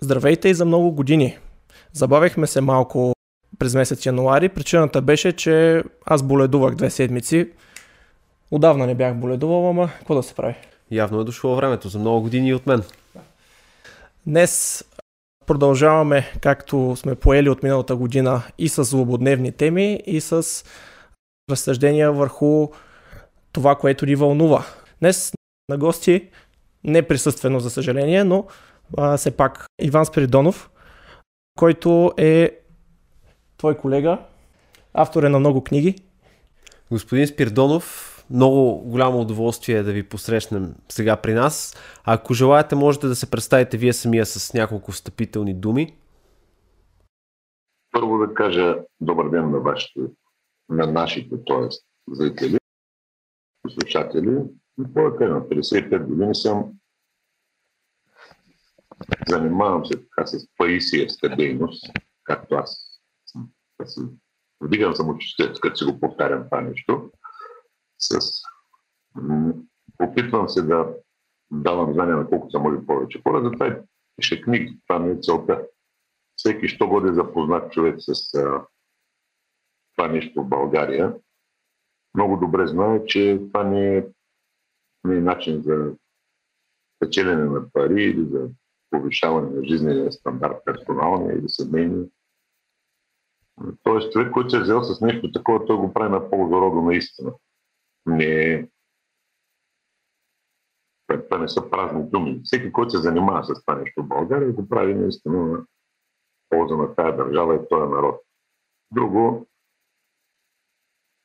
Здравейте и за много години. Забавихме се малко през месец януари. Причината беше, че аз боледувах две седмици. Отдавна не бях боледувал, ама какво да се прави? Явно е дошло времето за много години от мен. Днес продължаваме, както сме поели от миналата година, и с злободневни теми, и с разсъждения върху това, което ни вълнува. Днес на гости, не присъствено за съжаление, но а, все пак Иван Спиридонов, който е твой колега, автор е на много книги. Господин Спиридонов, много голямо удоволствие да ви посрещнем сега при нас. Ако желаете, можете да се представите вие самия с няколко встъпителни думи. Първо да кажа добър ден на вашите, на нашите, т.е. зрители и слушатели. Повече на 55 години съм занимавам се така с паисиевска дейност, както аз. аз вдигам самочувствието, като си го повтарям това нещо. С... Опитвам се да давам знания на колкото се може повече хора, затова пише книги. Това не е целта. Всеки, що бъде запознат човек с а, това нещо в България, много добре знае, че това не е, не е начин за печелене на пари или за повишаване на жизнения стандарт, персоналния или семейния. Тоест, човек, който се е взел с нещо такова, той го прави на полза рода наистина. Не е това не са празни думи. Всеки, който се занимава с това нещо в България, го прави наистина на полза на тази държава и този народ. Друго,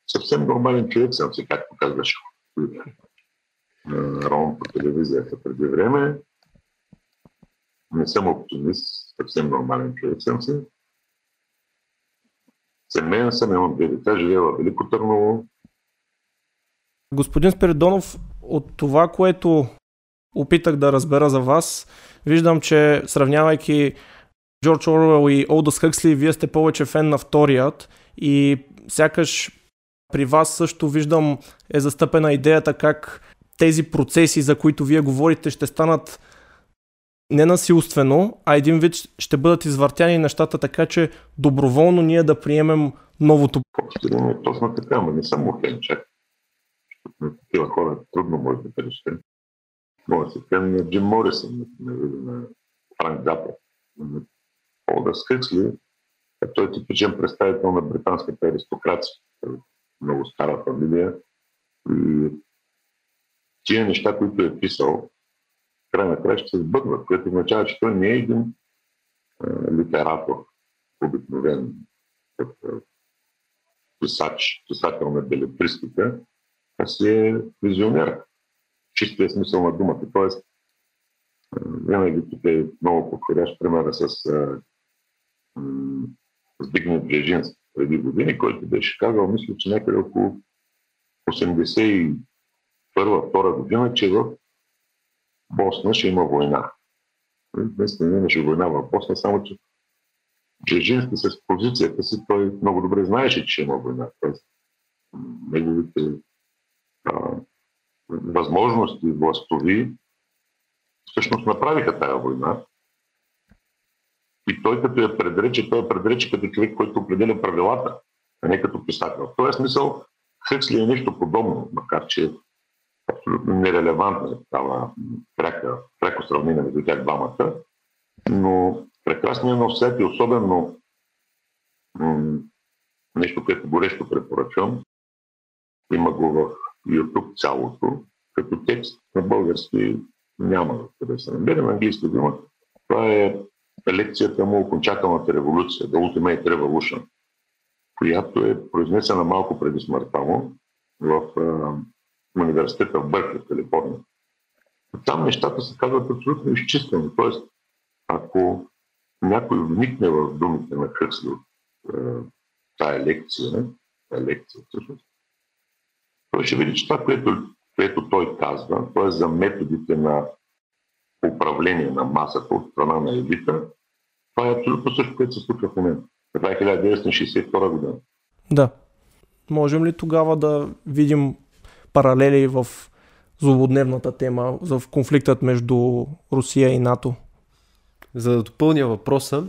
съвсем нормален човек съм си, както казваше Ром по телевизията преди време. Не съм оптимист, съвсем нормален човек съм си. Семейен съм, имам две деца, живея в Велико Търново. Господин Спиридонов, от това, което опитах да разбера за вас, виждам, че сравнявайки Джордж Оруел и Олдъс Хъксли, вие сте повече фен на вторият и сякаш при вас също виждам е застъпена идеята как тези процеси, за които вие говорите, ще станат не насилствено, а един вид ще бъдат извъртяни нещата така, че доброволно ние да приемем новото. Ще е точно така, но не съм ухен чак. На такива хора трудно може да преща. Може се кажа на Джим Морисън, на Франк Запа. Олдър Скъксли, той е типичен представител на британската аристокрация. Много стара фамилия. И тия неща, които е писал, край на края ще се сбъдват, което означава, че той не е един а, литератор, обикновен писач, писател на белетристика, а си е визионер. Чистия смисъл на думата. Тоест, винаги тук е много подходящ пример с Збигнев Брежински преди години, който беше казал, мисля, че някъде около 81-2 година, че в Босна ще има война. Наистина имаше война в Босна, само че Джежински с позицията си, той много добре знаеше, че има война. Тоест, неговите а, възможности властови всъщност направиха тая война. И той като я предрече, той я предрече като човек, който определя правилата, а не като писател. В този смисъл Хъксли е нещо подобно, макар че абсолютно нерелевантна такава пряка, пряко сравнение между тях двамата, но прекрасният нов свет и особено нещо, което горещо препоръчвам, има го в YouTube цялото, като текст на български няма къде се намери, на английски дума. Това е лекцията му Окончателната революция, The Ultimate Revolution, която е произнесена малко преди смъртта му в университета в Бъркли, в Калифорния. Там нещата се казват абсолютно изчистено. Тоест, ако някой вникне в думите на Хъксли от е, тая лекция, тая лекция всъщност, той ще види, че това, което, което той казва, т.е. за методите на управление на масата от страна на елита, това е абсолютно също, което се случва в момента. Това е 1962 година. Да. Можем ли тогава да видим паралели в злободневната тема, в конфликтът между Русия и НАТО? за да допълня въпроса,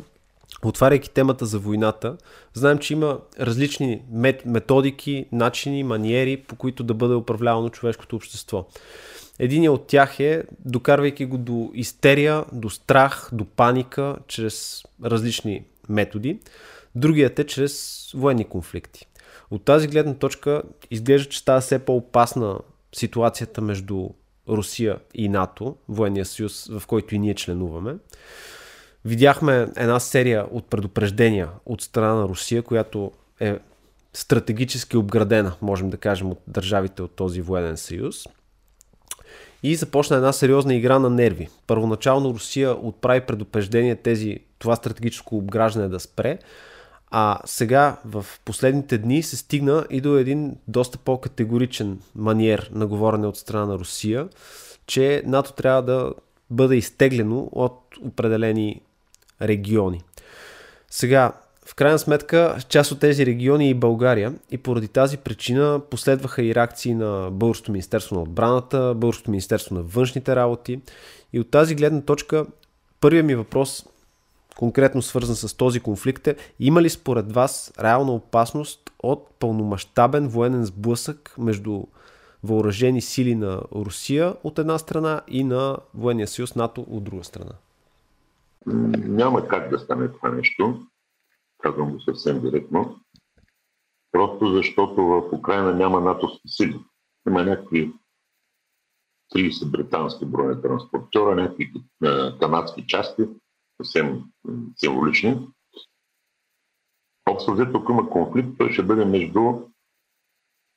отваряйки темата за войната, знаем, че има различни методики, начини, маниери, по които да бъде управлявано човешкото общество. Един от тях е, докарвайки го до истерия, до страх, до паника, чрез различни методи. Другият е чрез военни конфликти. От тази гледна точка изглежда, че става все по-опасна ситуацията между Русия и НАТО, военния съюз, в който и ние членуваме. Видяхме една серия от предупреждения от страна на Русия, която е стратегически обградена, можем да кажем, от държавите от този военен съюз. И започна една сериозна игра на нерви. Първоначално Русия отправи предупреждение тези, това стратегическо обграждане да спре, а сега в последните дни се стигна и до един доста по-категоричен маниер на говорене от страна на Русия, че НАТО трябва да бъде изтеглено от определени региони. Сега, в крайна сметка, част от тези региони е и България и поради тази причина последваха и реакции на Българското Министерство на отбраната, Българското Министерство на външните работи и от тази гледна точка първият ми въпрос конкретно свързан с този конфликт е има ли според вас реална опасност от пълномащабен военен сблъсък между въоръжени сили на Русия от една страна и на Военния съюз НАТО от друга страна? Няма как да стане това нещо, казвам го съвсем директно, просто защото в Украина няма натовски сили. Има някакви 30 британски бронетранспортера, някакви канадски части, съвсем символични. Общо взето, ако има конфликт, той ще бъде между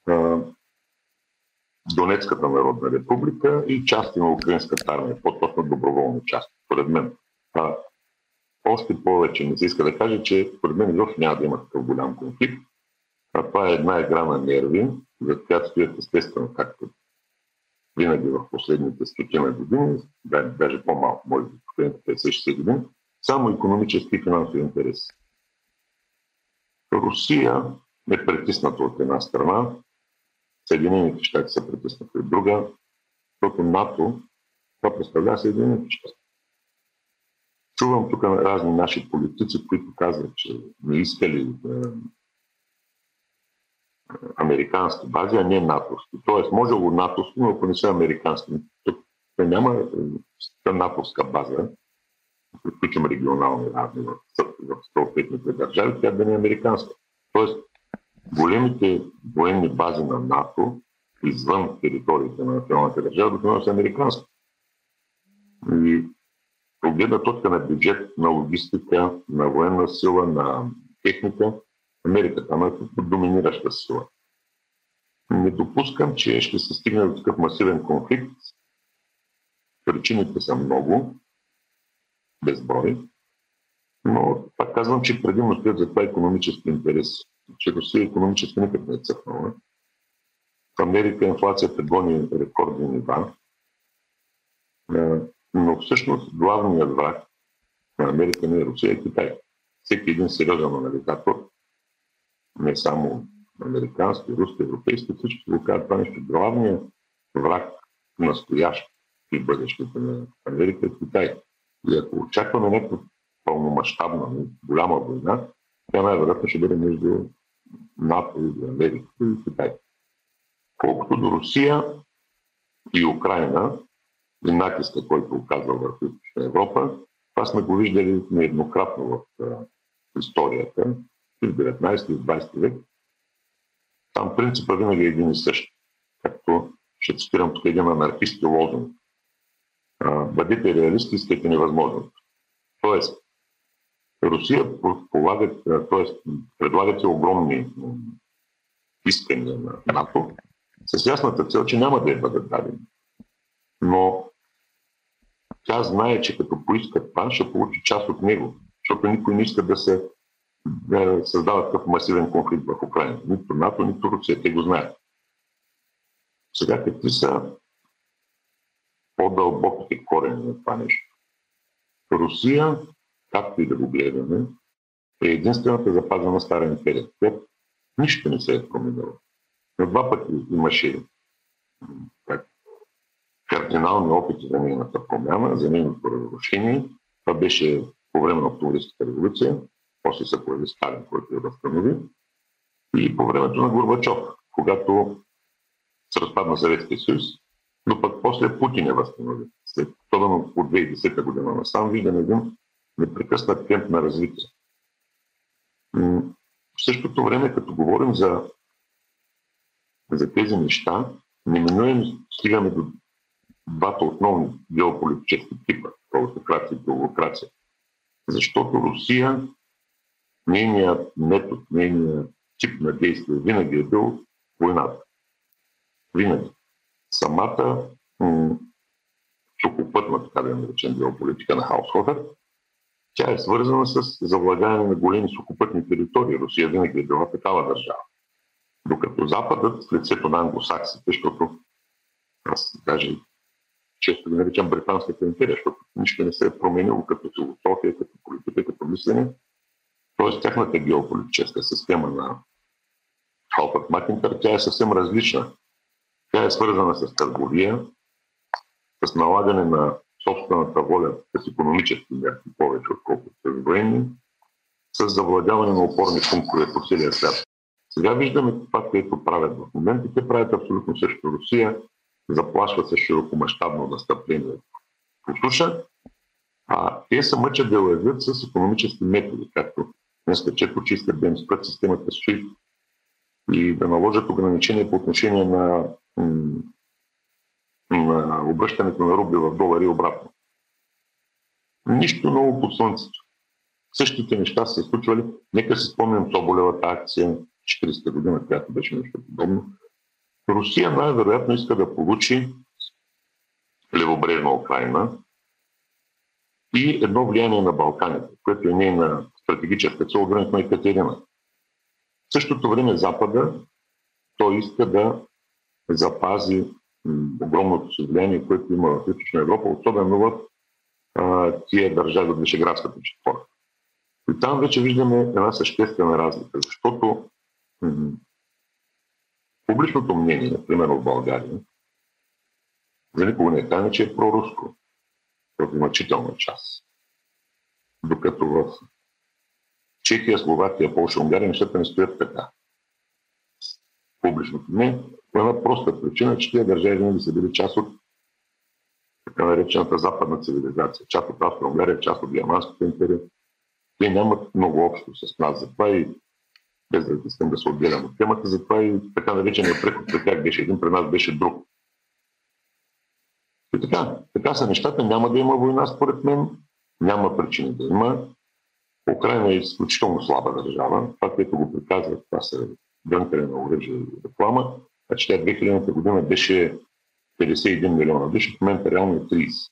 а, Донецката народна република и части на Украинската армия, по-точно доброволни части, според мен. А, още повече не се иска да каже, че според мен изобщо няма да има такъв голям конфликт. А това е една игра на нерви, за която стоят естествено, както винаги в последните стотина години, даже по-малко, може би последните 50-60 години, само економически и финансови интереси. Русия е притисната от една страна, Съединените щати са притиснати от друга, защото НАТО, това представлява Съединените щати. Чувам тук разни наши политици, които казват, че не искали да американски бази, а не натовски. Тоест, може го натовски, но ако не са американски. Тук няма е, натовска база, включим регионални разни в, в съответните държави, тя да не е американска. Тоест, големите военни бази на НАТО извън териториите на националната държава, да са американски. И от гледна точка на бюджет, на логистика, на военна сила, на техника, Америка там е доминираща сила. Не допускам, че ще се стигне до такъв масивен конфликт. Причините са много, безброй, но пак казвам, че предимно стоят за това економически интерес, че Русия економически никак не е цъфнала. В Америка инфлацията гони рекордни нива, но всъщност главният враг на Америка не е Русия, е Китай. Всеки един сериозен анализатор не само американски, руски, европейски, всички го казват това нещо. Главният враг, настоящ и бъдещето на Америка е Китай. И ако очакваме някаква пълномащабна, голяма война, тя най-вероятно ще бъде между НАТО и Америка и Китай. Колкото до Русия и Украина и натиска, който оказва върху Европа, това сме го виждали нееднократно в историята и в 19 и в 20 век. Там принципа винаги е един и същ. Както ще цитирам тук един анархистски лозунг. Бъдете реалисти, искайте невъзможно. Тоест, Русия полагат, т.е. предлагат огромни искания на НАТО с ясната цел, че няма да я бъдат дадени. Но тя знае, че като поиска това, ще получи част от него, защото никой не иска да се да създава такъв масивен конфликт в Украина. Нито НАТО, нито Русия. Те го знаят. Сега какви са по-дълбоките корени на това нещо? Русия, както и да го гледаме, е единствената запазена стара империя. Нищо не се е променило. На два пъти имаше как, кардинални опити за нейната промяна, за нейното разрушение. Това беше по време на Октомврийската революция, после се появи Сталин, който я възстанови, и по времето на Горбачов, когато се разпадна Съветския съюз, но пък после Путин е възстанови. След, особено от 2010 година насам, виждаме един непрекъснат темп на развитие. В същото време, като говорим за, за тези неща, неминуемо стигаме до двата основни геополитически типа – провокация и провокация. Защото Русия, нейният метод, нейният тип на действие винаги е бил войната. Винаги. Самата м- сухопътна, така да наречем, геополитика на Хаусхофер, тя е свързана с завладяване на големи сухопътни територии. Русия винаги е била такава държава. Докато Западът, в лицето на англосаксите, защото аз даже често ги наричам Британската империя, защото нищо не се е променило като философия, като политика, като мислене. Тоест тяхната геополитическа система на Халпът Макинтър, тя е съвсем различна. Тя е свързана с търговия, с налагане на собствената воля с економически мерки повече, отколкото с военни, с завладяване на опорни пунктове по целия свят. Сега виждаме това, което правят в момента. Те правят абсолютно също. Русия заплашва с широкомащабно настъпление по суша, а те се мъчат да лъжат с економически методи, както че искат да им спрат системата SWIFT и да наложат ограничения по отношение на, на обръщането на рубли в долари и обратно. Нищо ново под слънцето. Същите неща се случвали. Нека си спомням Соболевата акция 40-та година, която беше нещо подобно. Русия най-вероятно иска да получи левобрежна Украина и едно влияние на Балканите, което е нейна стратегическа цел времето на Екатерина. В същото време Запада той иска да запази огромното си което има в Източна Европа, особено в тия държави от Вишеградската четвора. И там вече виждаме една съществена разлика, защото м- публичното мнение, например в България, за никога не е тайна, че е проруско в значителна част. Докато в Чехия, Словакия, Польша, Унгария нещата не стоят така. Публичното мнение, по една проста причина, че тези държави винаги са били част от така наречената западна цивилизация, част от Австро-Унгария, част от Германската империя. Те нямат много общо с нас. Затова и без да искам да се отделям от темата, затова и така наречения преход при тях беше един, при нас беше друг. И така, така са нещата. Няма да има война, според мен. Няма причини да има. Украина е изключително слаба държава. Това, което го приказва, това са дънкане на оръжие и реклама. Значи тя 2000 година беше 51 милиона души, в момента реално е 30.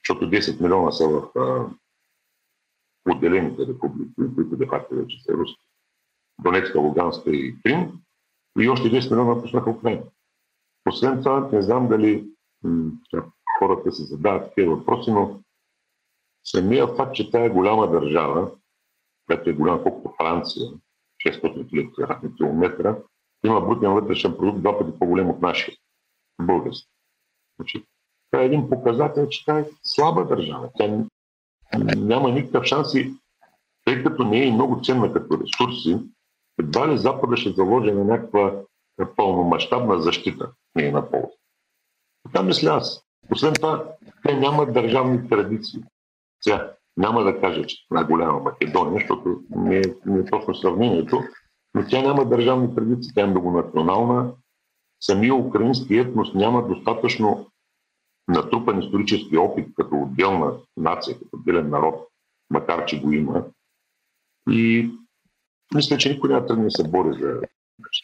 Защото 10 милиона са в а, отделените републики, които де факто вече са руски. Донецка, Луганска и Крим. И още 10 милиона напуснаха Украина. Освен това, не знам дали м- хората се задават такива въпроси, но самия факт, че тая е голяма държава, която е голяма колкото Франция, 600 хиляди квадратни километра, има брутен вътрешен продукт два пъти по-голем от нашия български. Значи, това е един показател, че тя е слаба държава. Тя няма никакъв шанс и тъй като не е много ценна като ресурси, едва ли Запада ще заложи на някаква пълномащабна защита не е на полза. Така мисля аз. Освен това, те нямат държавни традиции. Сега, няма да кажа, че това е голяма Македония, защото не е, не е точно сравнението, но тя няма държавни традиции, тя е многонационална, самия украински етнос няма достатъчно натрупан исторически опит като отделна нация, като отделен народ, макар че го има. И мисля, че никой няма тръгне да се бори за...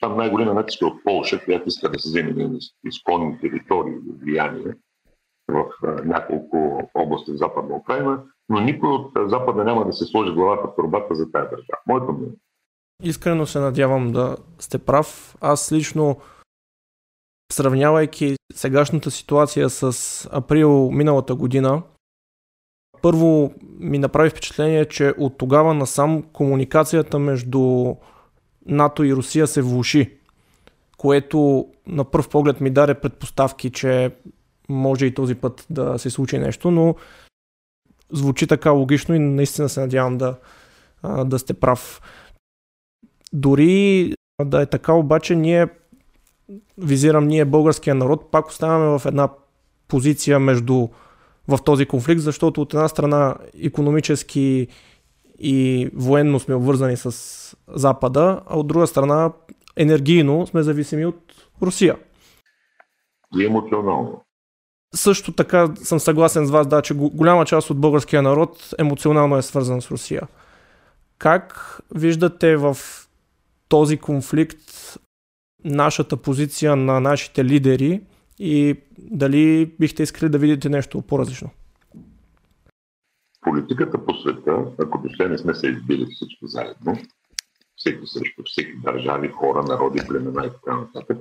Там най-голема натиск е от Полша, която иска да се вземе на изконни територии влияние в няколко области в Западна Украина, но никой от Запада няма да се сложи главата в турбата за тази държава. Моето мнение. Искрено се надявам да сте прав. Аз лично сравнявайки сегашната ситуация с април миналата година, първо ми направи впечатление, че от тогава насам комуникацията между НАТО и Русия се влуши, което на пръв поглед ми даде предпоставки, че може и този път да се случи нещо, но звучи така логично и наистина се надявам да, да сте прав. Дори да е така, обаче ние, визирам ние българския народ, пак оставаме в една позиция между в този конфликт, защото от една страна економически и военно сме обвързани с Запада, а от друга страна енергийно сме зависими от Русия. И емоционално. Също така съм съгласен с вас, да, че голяма част от българския народ емоционално е свързан с Русия. Как виждате в този конфликт нашата позиция на нашите лидери и дали бихте искали да видите нещо по-различно? Политиката по света, ако до не сме се избили всички заедно, всеки срещу всеки държави, хора, народи, племена и така нататък,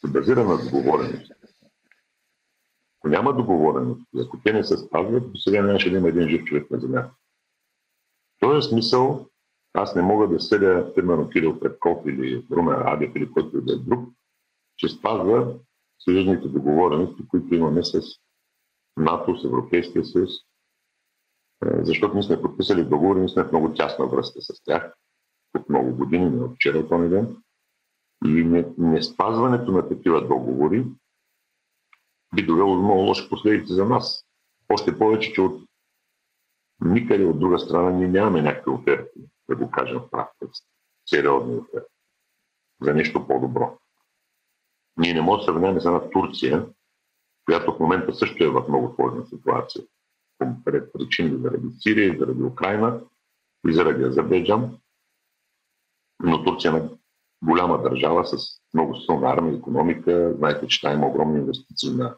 се базира на договореност. Ако няма договореност, ако те не се спазват, до сега нямаше да има един жив човек на земята. В този смисъл аз не мога да съдя, примерно, Кирил Петков или Румен Радев или който и да е друг, че спазва съюзните договорености, които имаме с НАТО, с Европейския съюз, е, защото ние сме подписали договори, ние сме в много тясна връзка с тях от много години, не от вчера, от ден. И не, не спазването на такива договори би довело до много лоши последици за нас. Още повече, че от никъде от друга страна ние нямаме някакви оферти, да го кажем в прав текст. Сериозни оферти. За нещо по-добро. Ние не можем да сравняваме с една Турция, която в момента също е в много сложна ситуация. Пред причини заради Сирия, заради Украина и заради Азербайджан. Но Турция голяма държава с много силна армия, економика. Знаете, че там има огромни инвестиции на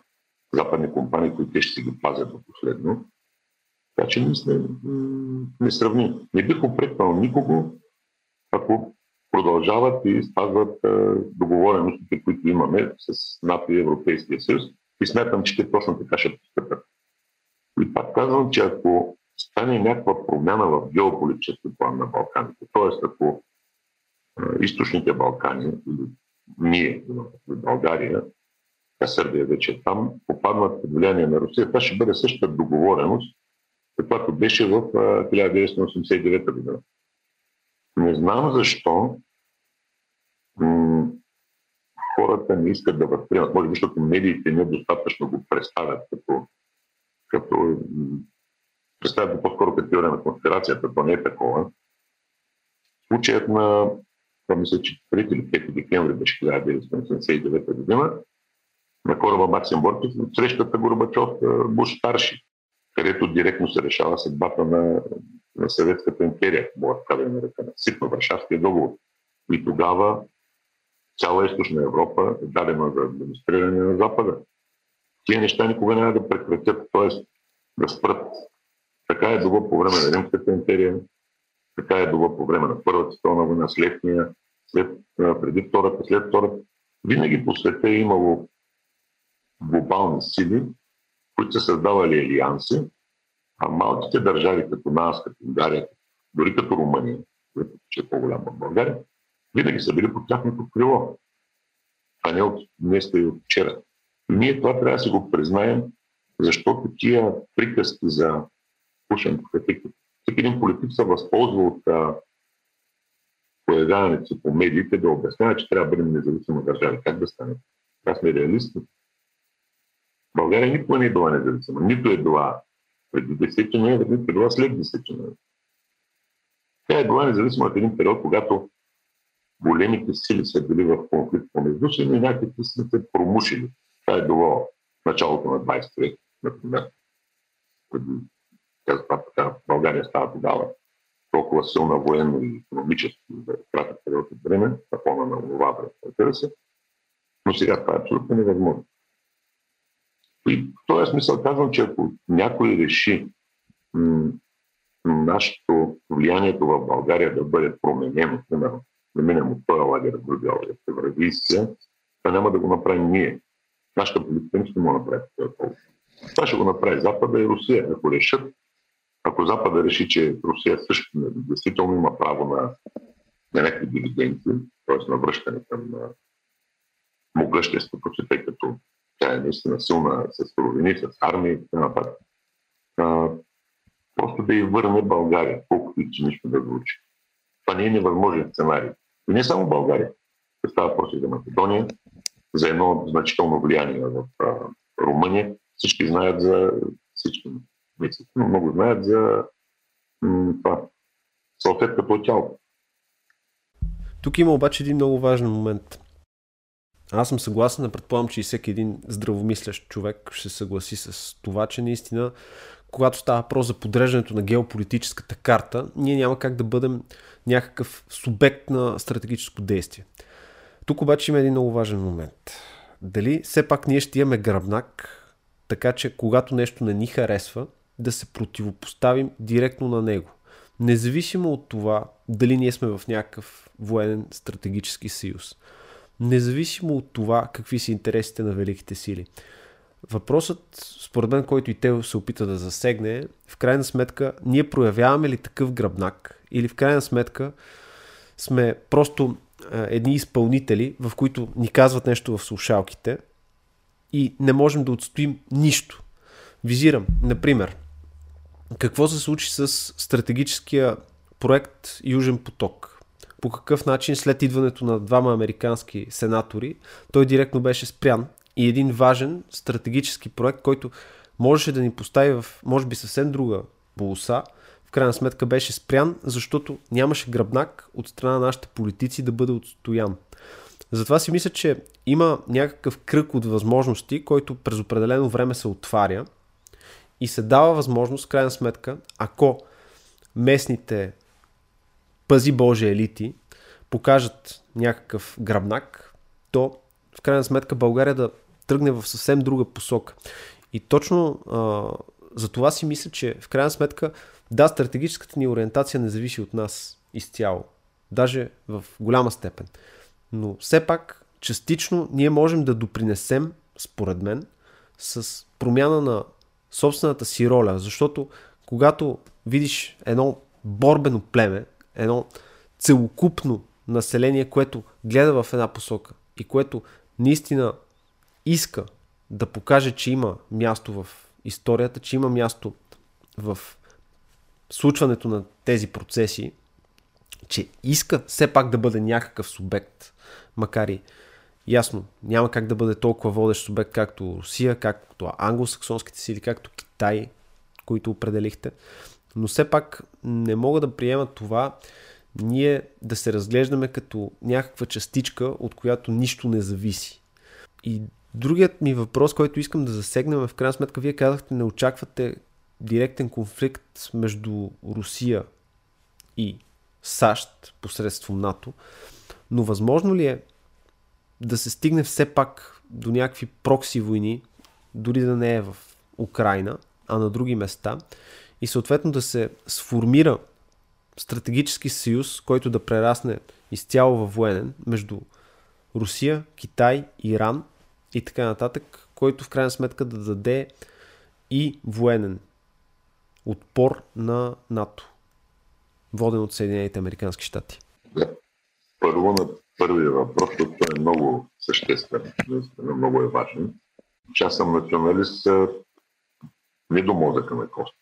западни компании, които те ще си ги пазят до последно. Така че ние сме несравними. Не бих упрекнал никого, ако продължават и спазват договореностите, които имаме с НАТО и Европейския съюз. И смятам, че те точно така ще постъпят. И пак казвам, че ако стане някаква промяна в геополитически план на Балканите, т.е. ако източните Балкани, ние, България, а Сърбия вече е там, попаднат под влияние на Русия, това ще бъде същата договореност, каквато беше в 1989 година. Не знам защо м- хората не искат да възприемат, може би, защото медиите недостатъчно го представят като, като представят го по-скоро като теория на конспирацията, то не е такова. Случаят на това мисля, че 3 или 5 декември беше 1989 година, на кораба Максим Борков, срещата Горбачов Буш старши, където директно се решава съдбата на, на съветската империя, мога така да нарека, на Варшавския договор. И тогава цяла източна Европа е дадена за администриране на Запада. Тия неща никога няма да прекратят, т.е. да спрат. Така е било по време на Римската империя, така е било по време на Първата световна война, след нея, след, преди Втората, след Втората. Винаги по света е имало глобални сили, които са създавали алианси, а малките държави, като нас, като Унгария, дори като Румъния, която е по-голяма от България, винаги са били под тяхното крило, а не от днес и от вчера. Ние това трябва да си го признаем, защото тия приказки за пушенето в ефекти, всеки един политик се възползва от появяването си по медиите да обяснява, че трябва да бъдем независима държава. Как да стане? Аз сме реалисти. България никога не е била независима. Нито е била преди 10 ноември, нито е била след 10 ноември. Тя е била независима от един период, когато големите сили са били в конфликт помежду си, но някакви са се промушили. Това е било началото на 20 век, например. България става тогава толкова силна военно и економически за кратък период от време, на фона на това, разбира се. Но сега това е абсолютно невъзможно. И в този смисъл казвам, че ако някой реши нашето влиянието в България да бъде променено, примерно, да минем от този лагер в другия лагер, се враги се, това няма да го направим ние. Нашата политика не ще му направи. Това ще го направи Запада и Русия. Ако решат, ако Запада реши, че Русия също действително има право на, на някакви дивиденти, т.е. на връщане към могъществото си, тъй като тя е наистина силна с суровини, с армии и така нататък. просто да и върне България, колкото и цинично да звучи. Това не е невъзможен сценарий. И не само България. Става въпрос и за Македония, за едно значително влияние в Румъния. Всички знаят за всички, не всички, но много знаят за това, салфетката от тялото. Тук има обаче един много важен момент. Аз съм съгласен, предполагам, че и всеки един здравомислящ човек ще съгласи с това, че наистина, когато става въпрос за подреждането на геополитическата карта, ние няма как да бъдем някакъв субект на стратегическо действие. Тук обаче има един много важен момент. Дали все пак ние ще имаме гръбнак, така че когато нещо не ни харесва, да се противопоставим директно на него. Независимо от това дали ние сме в някакъв военен стратегически съюз. Независимо от това какви са интересите на великите сили. Въпросът, според мен, който и те се опита да засегне е, в крайна сметка, ние проявяваме ли такъв гръбнак или в крайна сметка сме просто едни изпълнители, в които ни казват нещо в слушалките и не можем да отстоим нищо. Визирам, например, какво се случи с стратегическия проект Южен поток. По какъв начин след идването на двама американски сенатори той директно беше спрян и един важен стратегически проект, който можеше да ни постави в, може би, съвсем друга полоса, в крайна сметка беше спрян, защото нямаше гръбнак от страна на нашите политици да бъде отстоян. Затова си мисля, че има някакъв кръг от възможности, който през определено време се отваря и се дава възможност, крайна сметка, ако местните пази Божи елити покажат някакъв гръбнак, то в крайна сметка България да тръгне в съвсем друга посока. И точно а, за това си мисля, че в крайна сметка, да, стратегическата ни ориентация не зависи от нас изцяло. Даже в голяма степен. Но все пак, частично ние можем да допринесем, според мен, с промяна на собствената си роля. Защото когато видиш едно борбено племе, едно целокупно население, което гледа в една посока и което наистина иска да покаже, че има място в историята, че има място в случването на тези процеси, че иска все пак да бъде някакъв субект, макар и ясно, няма как да бъде толкова водещ субект, както Русия, както англосаксонските сили, както Китай, които определихте. Но все пак не мога да приема това ние да се разглеждаме като някаква частичка, от която нищо не зависи. И другият ми въпрос, който искам да засегнем е в крайна сметка, вие казахте, не очаквате директен конфликт между Русия и САЩ посредством НАТО, но възможно ли е да се стигне все пак до някакви прокси войни, дори да не е в Украина, а на други места, и съответно да се сформира стратегически съюз, който да прерасне изцяло във военен между Русия, Китай, Иран и така нататък, който в крайна сметка да даде и военен отпор на НАТО, воден от Съединените Американски щати. Първо на първия въпрос, който е много съществен, много е важен. Че аз съм националист не до мозъка на кост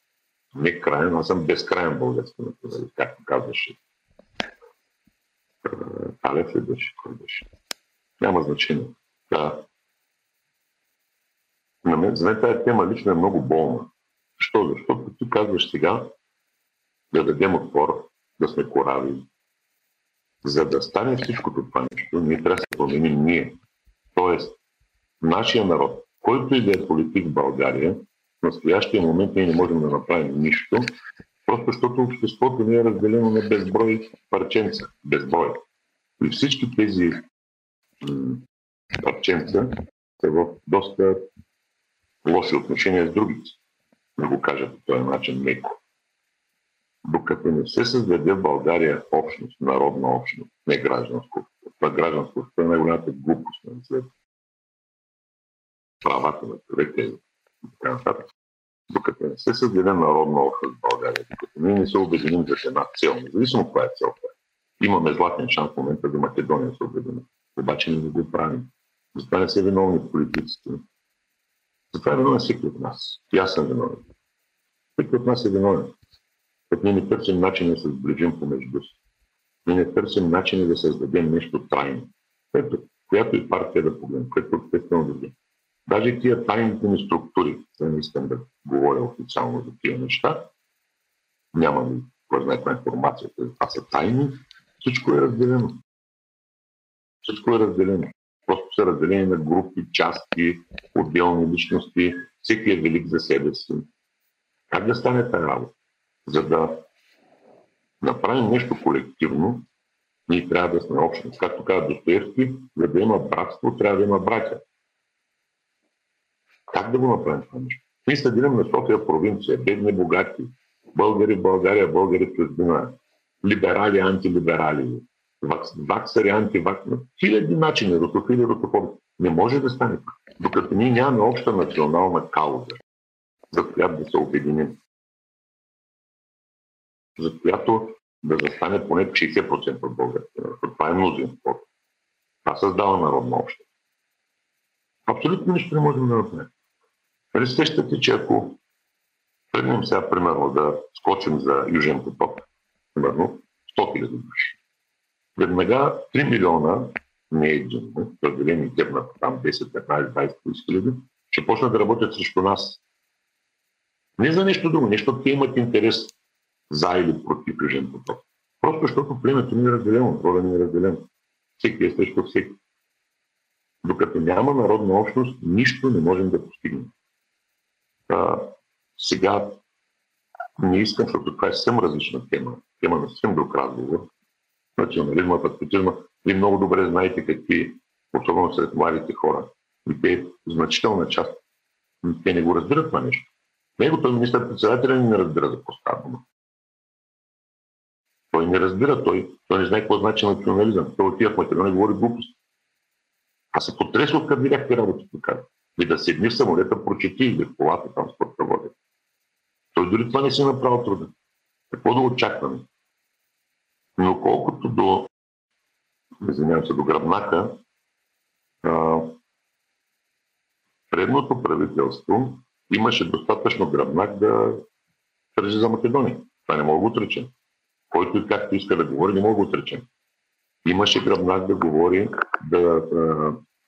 не крайен, аз съм безкрайен български националист, както казваше. Алев ли беше? Кой беше? Няма значение. Да. На мен, за мен тази тема лично е много болна. Защо? Защото ти казваш сега да дадем отпор, да сме корави. За да стане всичкото това нещо, ние трябва да се променим ние. Тоест, нашия народ, който и да е политик в България, в настоящия момент ние не можем да направим нищо, просто защото обществото ни е разделено на безброй парченца, безброй. И всички тези парченца са в доста лоши отношения с другите, да го кажа по този начин меко. Докато не се създаде в България общност, народна общност, не гражданско. Това гражданско е най-голямата глупост на света. Правата на човека и така нататък. Докато не се създаде народна общност в България, докато ние не се обединим за една цел, независимо каква е целта, имаме златен шанс в момента да Македония се обедини. Обаче не го правим. Затова не са виновни политиците. Затова е виновен всеки от нас. И аз съм виновен. Всеки от нас е виновен. Като ние не търсим начин да се сближим помежду си. Ние не търсим начин да създадем нещо трайно. Което, която и партия да погледнем, което обществено да видим. Даже тия тайните ни структури, да не искам да говоря официално за тия неща, нямам кой знае каква информация, това са тайни, всичко е разделено. Всичко е разделено. Просто са разделени на групи, части, отделни личности. Всеки е велик за себе си. Как да стане тази работа? За да направим нещо колективно, ние трябва да сме общност. Както каза Достоевски, за да има братство, трябва да има братя. Как да го направим това нещо? Ние се делим на София провинция, бедни, богати, българи България, българи чужбина, либерали, антилиберали, ваксари, антиваксари. Хиляди начини, русофили, русофоби. Не може да стане. Докато ние нямаме обща национална кауза, за която да се обединим. За която да застане поне 60% от народ. Това е мнозинство. Това създава народна общност. Абсолютно нищо не можем да направим. Нали че ако тръгнем сега, примерно, да скочим за Южен поток, примерно, 100 000 души. Веднага 3 милиона, не един, разделени теб на там 10, 15, 20, 30 хиляди, ще почнат да работят срещу нас. Не за нещо друго, нещо, те имат интерес за или против Южен поток. Просто защото племето ни е разделено, рода ни е разделено. Всеки е срещу всеки. Докато няма народна общност, нищо не можем да постигнем. А, сега не искам, защото това е съвсем различна тема, тема на съвсем друг разговор. Национализма, патриотизма. Вие много добре знаете какви, особено сред младите хора, и те значителна част, те не го разбират това нещо. Него той министър председателя не разбира за какво става дума. Той не разбира, той, той не знае какво значи национализъм. Той отива в Македония говори глупости. Аз се потресох, като видях работи тук. И да седни в самолета, прочети в колата там с водят. Той дори това не си направил труда. Какво да очакваме? Но колкото до, извинявам се, до гръбнака, предното правителство имаше достатъчно гръбнак да държи за Македония. Това не мога да отречем. Който и както иска да говори, не мога да отречем. Имаше гръбнак да говори да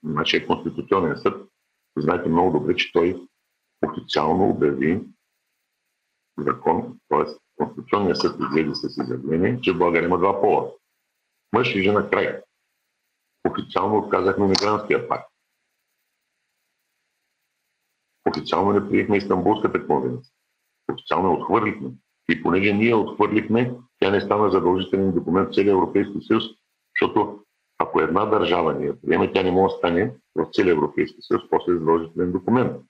нашия конституционен съд. Знаете много добре, че той официално обяви закон, т.е. Конституционният съд излезе с изявление, че в България има два пола. Мъж и жена край. Официално отказахме мигрантския пакт. Официално не приехме Истанбулската конвенция. Официално отхвърлихме. И понеже ние отхвърлихме, тя не стана задължителен документ в целия Европейски съюз, защото ако една държава ни я приеме, тя не може да стане в целия Европейски съюз после задължителен документ.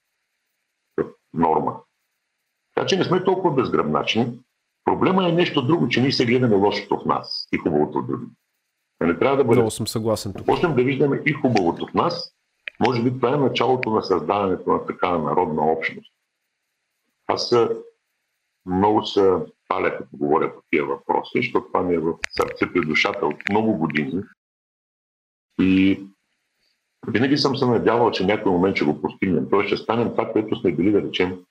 Норма. Така че не сме толкова безгръбначни. Проблема е нещо друго, че ние се гледаме лошото в нас и хубавото в другите. Не трябва да бъдем. Много съм съгласен тук. Почнем да виждаме и хубавото в нас. Може би това е началото на създаването на такава народна общност. Аз много се паля, като говоря по тия въпроси, защото това ми е в сърцето и душата от много години. И винаги съм се надявал, че някой момент ще го постигнем. Той ще станем това, което сме били, да речем,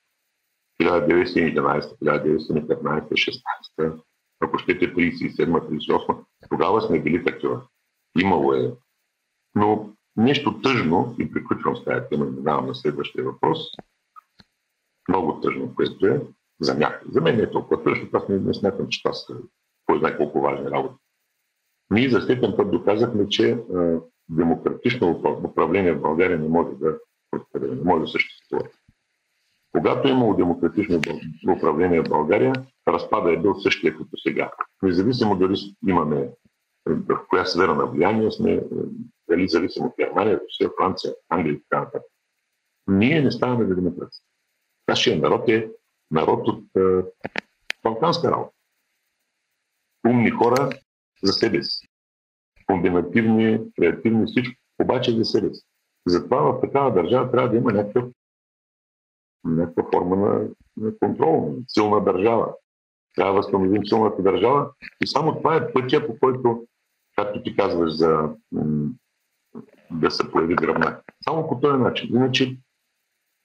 1911, 1915, 16, ако щете 37, 38, тогава сме били такива. Имало е. Но нещо тъжно, и приключвам с тази тема, минавам на следващия въпрос, много тъжно, което е за някой. За мен не е толкова тъжно, аз не, не смятам, че това са кой знае колко важни работи. Ние за степен път доказахме, че а, демократично управление в България не може да, не може да съществува. Когато е имало демократично управление в България, разпада е бил същия като сега. Независимо дали имаме в коя сфера на влияние сме, дали зависим от Германия, Русия, Франция, Англия и така нататък. Ние не ставаме за демокрация. Нашия народ е народ от е, балканска работа. Умни хора за себе си. Комбинативни, креативни, всичко. Обаче за себе си. Затова в такава държава трябва да има някакъв някаква форма на, на контрол, на силна държава. Трябва да възстановим силната държава и само това е пътя, по който, както ти казваш, за да се появи гръбнак. Само по този начин. Иначе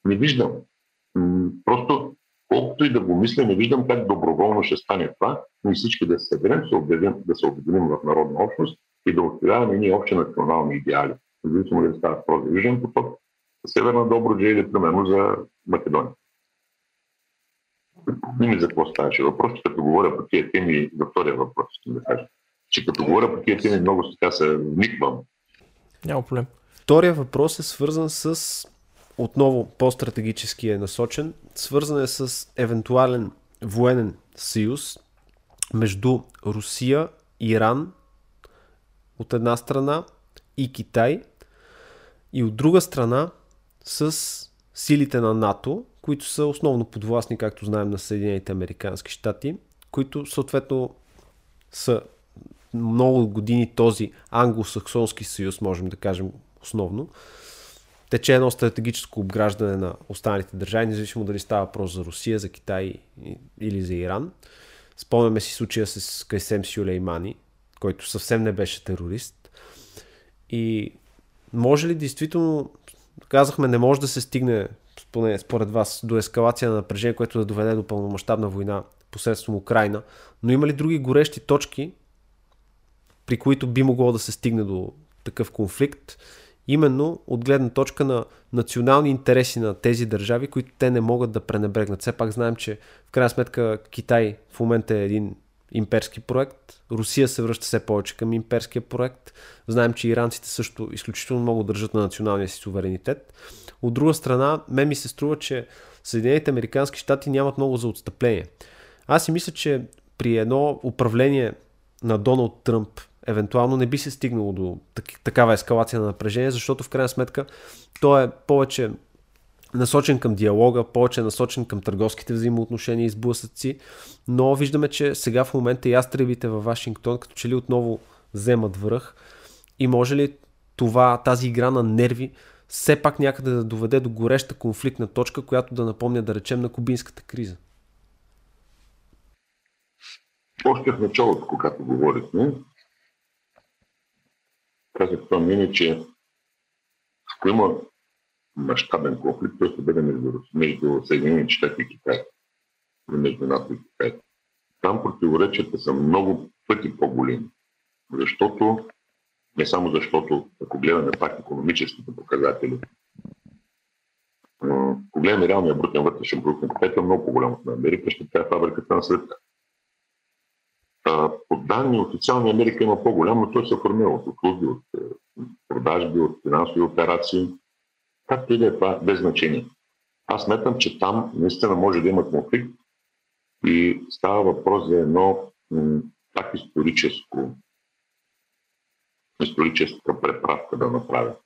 не виждам. Просто колкото и да го мисля, не виждам как доброволно ще стане това, но и всички да се съберем, да се обединим в народна общност и да отстояваме ние общи национални идеали. Независимо дали става за Южен поток, Северна Добруджа или примерно за Македония. Не ми за какво ставаше въпрос, че като говоря по тия теми, за втория въпрос, ще да кажа. Че като говоря по тия теми, много така се вниквам. Няма проблем. Втория въпрос е свързан с отново по-стратегически е насочен, свързан е с евентуален военен съюз между Русия, Иран от една страна и Китай и от друга страна с силите на НАТО, които са основно подвластни, както знаем, на Съединените Американски щати, които съответно са много години този англосаксонски съюз, можем да кажем основно, тече едно стратегическо обграждане на останалите държави, независимо дали става въпрос за Русия, за Китай или за Иран. Спомняме си случая с Кайсем Сюлеймани, който съвсем не беше терорист. И може ли действително, казахме, не може да се стигне, поне според вас, до ескалация на напрежение, което да доведе до пълномащабна война посредством Украина, но има ли други горещи точки, при които би могло да се стигне до такъв конфликт именно от гледна точка на национални интереси на тези държави, които те не могат да пренебрегнат. Все пак знаем, че в крайна сметка Китай в момента е един имперски проект, Русия се връща все повече към имперския проект, знаем, че иранците също изключително много държат на националния си суверенитет. От друга страна, мен ми се струва, че Съединените Американски щати нямат много за отстъпление. Аз си мисля, че при едно управление на Доналд Тръмп евентуално не би се стигнало до такава ескалация на напрежение, защото в крайна сметка то е повече насочен към диалога, повече насочен към търговските взаимоотношения и сблъсъци, но виждаме, че сега в момента и ястребите във Вашингтон като че ли отново вземат връх и може ли това, тази игра на нерви все пак някъде да доведе до гореща конфликтна точка, която да напомня, да речем, на кубинската криза? Още в началото, когато говорихме, казах това мнение, че ако има мащабен конфликт, той ще бъде между, между Съединените щати и Китай. Между НАТО и Китай. Там противоречията са много пъти по-големи. Защото, не само защото, ако гледаме пак економическите показатели, ако гледаме реалния брутен вътрешен продукт на е много по-голям от на Америка, ще трябва фабриката на света. По данни официални Америка има по-голям, но той се формира от услуги, от е, продажби, от финансови операции. Както и да е това, без значение. Аз сметам, че там наистина може да има конфликт и става въпрос за едно так историческо, историческа преправка да направя.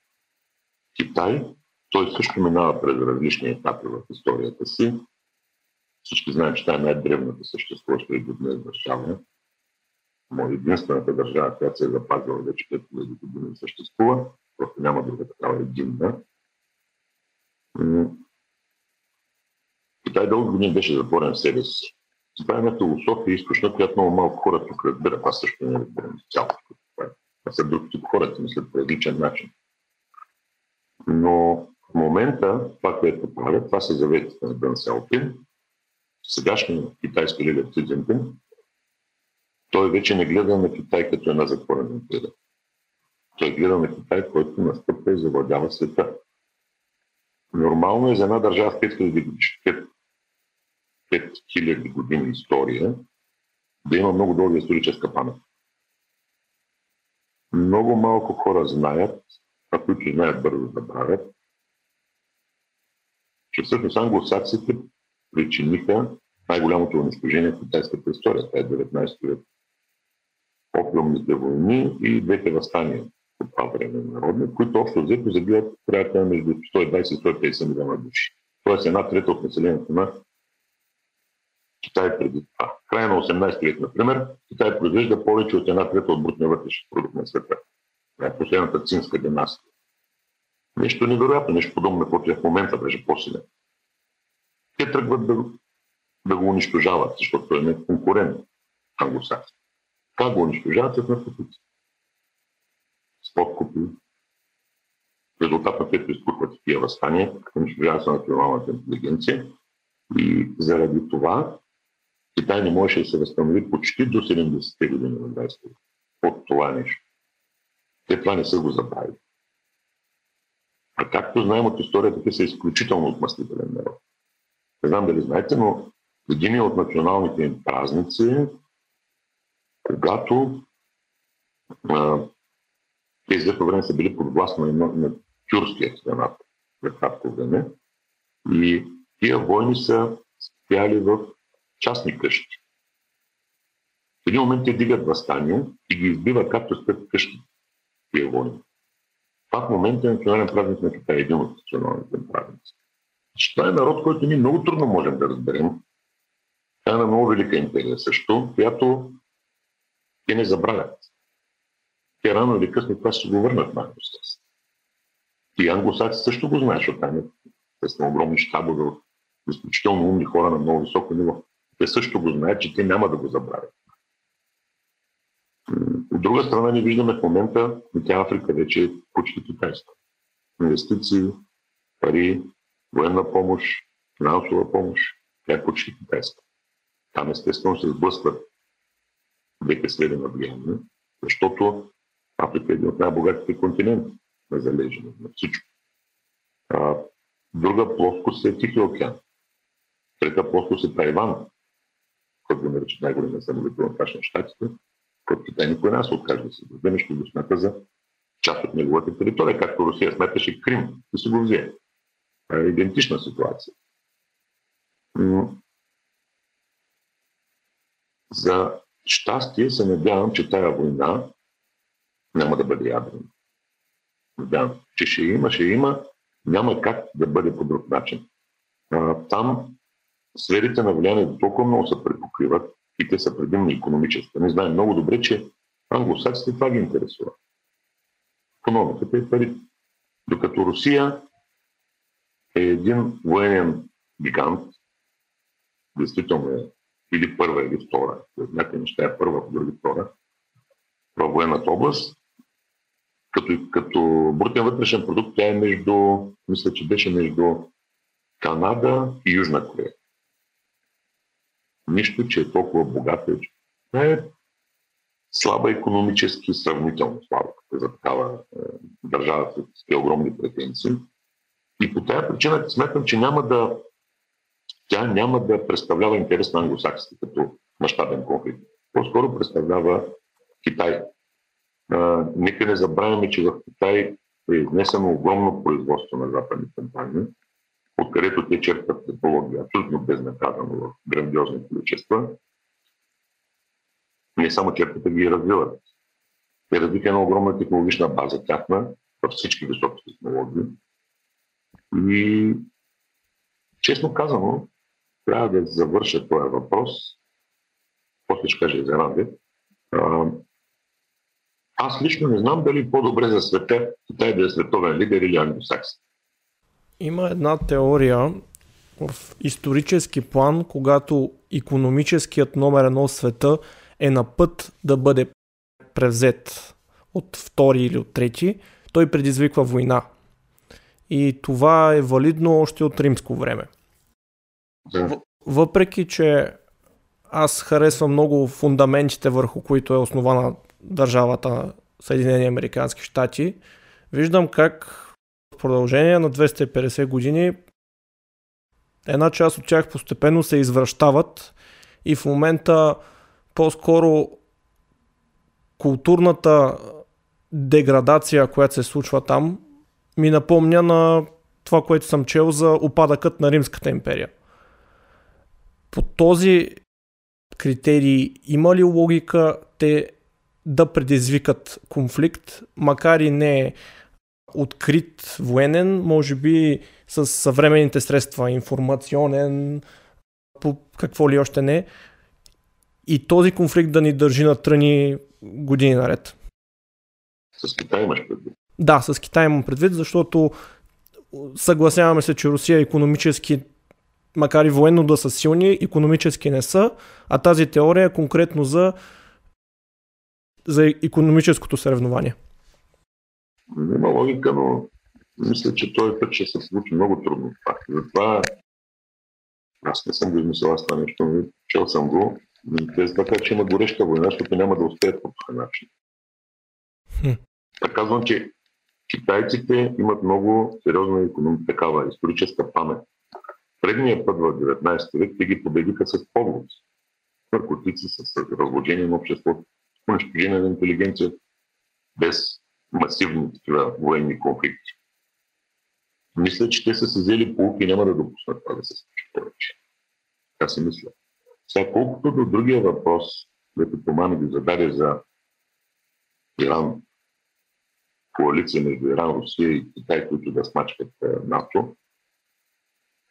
Китай, той също минава през различни етапи в историята си. Всички знаем, че това е най-древната съществуваща и до днес държава може единствената държава, която се е запазила вече 5000 години съществува, просто няма друга такава единна. Китай дълго години беше затворен в себе си. Това е една философия източна, която много малко хора тук разбират. Аз също не разбирам цялото това. Аз са друг тип хората мислят по различен начин. Но в момента това, което правят, това са заветите на Дън Селпин, сегашния китайски лидер Си Цзинпин, той вече не гледа на Китай като една затворена империя. Той гледа на Китай, който настъпва и завладява света. Нормално е за една държава с 5000 години история да има много дълга историческа памет. Много малко хора знаят, а които знаят бързо забравят, че всъщност англосаксите причиниха най-голямото унищожение в китайската история. Това е 19 век опиумните войни и двете възстания по това време народни, които общо взето забиват порядка между 120 и 150 милиона души. Тоест една трета от населението на Китай преди това. В края на 18 век, например, Китай произвежда повече от една трета от брутния вътрешен продукт на света. Това е последната цинска династия. Нещо невероятно, нещо подобно, което е в момента беше по-силен. Те тръгват да, да го унищожават, защото той е конкурент англосакски. Как го унищожават с наркотици? С подкупи. В резултат на което изпухват тия възстания, унищожава се националната интелигенция И заради това Китай не можеше да се възстанови почти до 70-те години на 20 те от това нещо. Те това не са го забравили. А както знаем от историята, те са изключително отмъстителен народ. Не знам дали знаете, но един от националните им празници е когато а, тези за време са били под власт на, на, на тюркския страната в кратко време. И тия войни са спяли в частни къщи. В един момент те дигат възстание и ги избиват както спят къщи тия войни. Това в момента е национален празник на Китай, един от националните празници. Това е народ, който ние много трудно можем да разберем. Това е на много велика империя също, която те не забравят. Те рано или късно това ще го върнат на англосакси. И англосакси също го знаят, защото там е с огромни щабове от изключително умни хора на много високо ниво. Те също го знаят, че те няма да го забравят. От друга страна ни виждаме в момента, тя Африка вече е почти китайска. Инвестиции, пари, военна помощ, финансова помощ, тя е почти китайска. Там естествено се сблъскват двете среди на влияние, защото Африка е един от най-богатите континенти на залежи на всичко. А, друга плоскост е Тихи океан. Трета плоскост е Тайван, който го наричат най-големия самолетен на щатите, който Китай никой не се откаже да се даде, ще го смята за част от неговата територия, както Русия смяташе Крим и се го взе. Е идентична ситуация. Но за щастие се надявам, че тая война няма да бъде ядрена. Надявам, че ще има, ще има, няма как да бъде по друг начин. А, там сферите на влияние толкова много се препокриват и те са предимно економически. Не знаем много добре, че англосаксите това ги интересува. Економиката и пари. Докато Русия е един военен гигант, действително е или първа, или втора. Някакви неща е първа, други втора. Във военната област, като, като брутен вътрешен продукт, тя е между, мисля, че беше между Канада и Южна Корея. Нищо, че е толкова богата. Това е слаба економически, сравнително слаба за такава е, държава с огромни претенции. И по тази причина смятам, че няма да, тя няма да представлява интерес на англосаксите като мащабен конфликт. По-скоро представлява Китай. А, нека не забравяме, че в Китай е изнесено огромно производство на западни компании откъдето те черпят технология абсолютно безнаказано в грандиозни количества. Не само черпят, ги развиват. Те развиха една огромна технологична база тяхна във всички високи технологии. И честно казано, трябва да завърша този въпрос. После ще кажа Ранде. Аз лично не знам дали по-добре за света Китай да е световен лидер или англосакси. Има една теория в исторически план, когато економическият номер едно света е на път да бъде превзет от втори или от трети, той предизвиква война. И това е валидно още от римско време. Въпреки, че аз харесвам много фундаментите, върху които е основана държавата Съединени Американски щати, виждам как в продължение на 250 години една част от тях постепенно се извръщават и в момента по-скоро културната деградация, която се случва там, ми напомня на това, което съм чел за опадъкът на Римската империя. По този критерий има ли логика те да предизвикат конфликт, макар и не открит военен, може би с съвременните средства, информационен, по какво ли още не. И този конфликт да ни държи на тръни години наред. С Китай имаш предвид? Да, с Китай имам предвид, защото съгласяваме се, че Русия економически, макар и военно да са силни, економически не са, а тази теория е конкретно за, за економическото съревнование. Има логика, но мисля, че този път ще се случи много трудно. Затова Аз не съм го измислил аз това нещо, но чел съм го. Те така, че има гореща война, защото няма да успеят по този начин. Така казвам, че китайците имат много сериозна економика, такава историческа памет. Предния път в 19 век те ги победиха с поглед, наркотици, с разложение на обществото, унищожение на интелигенция, без масивни такива военни конфликти. Мисля, че те са се взели полуки и няма да допуснат това да се случи повече. Така си мисля. Сега, колкото до другия въпрос, който Томани ги зададе за Иран, коалиция между Иран, Русия и Китай, които да смачкат НАТО, това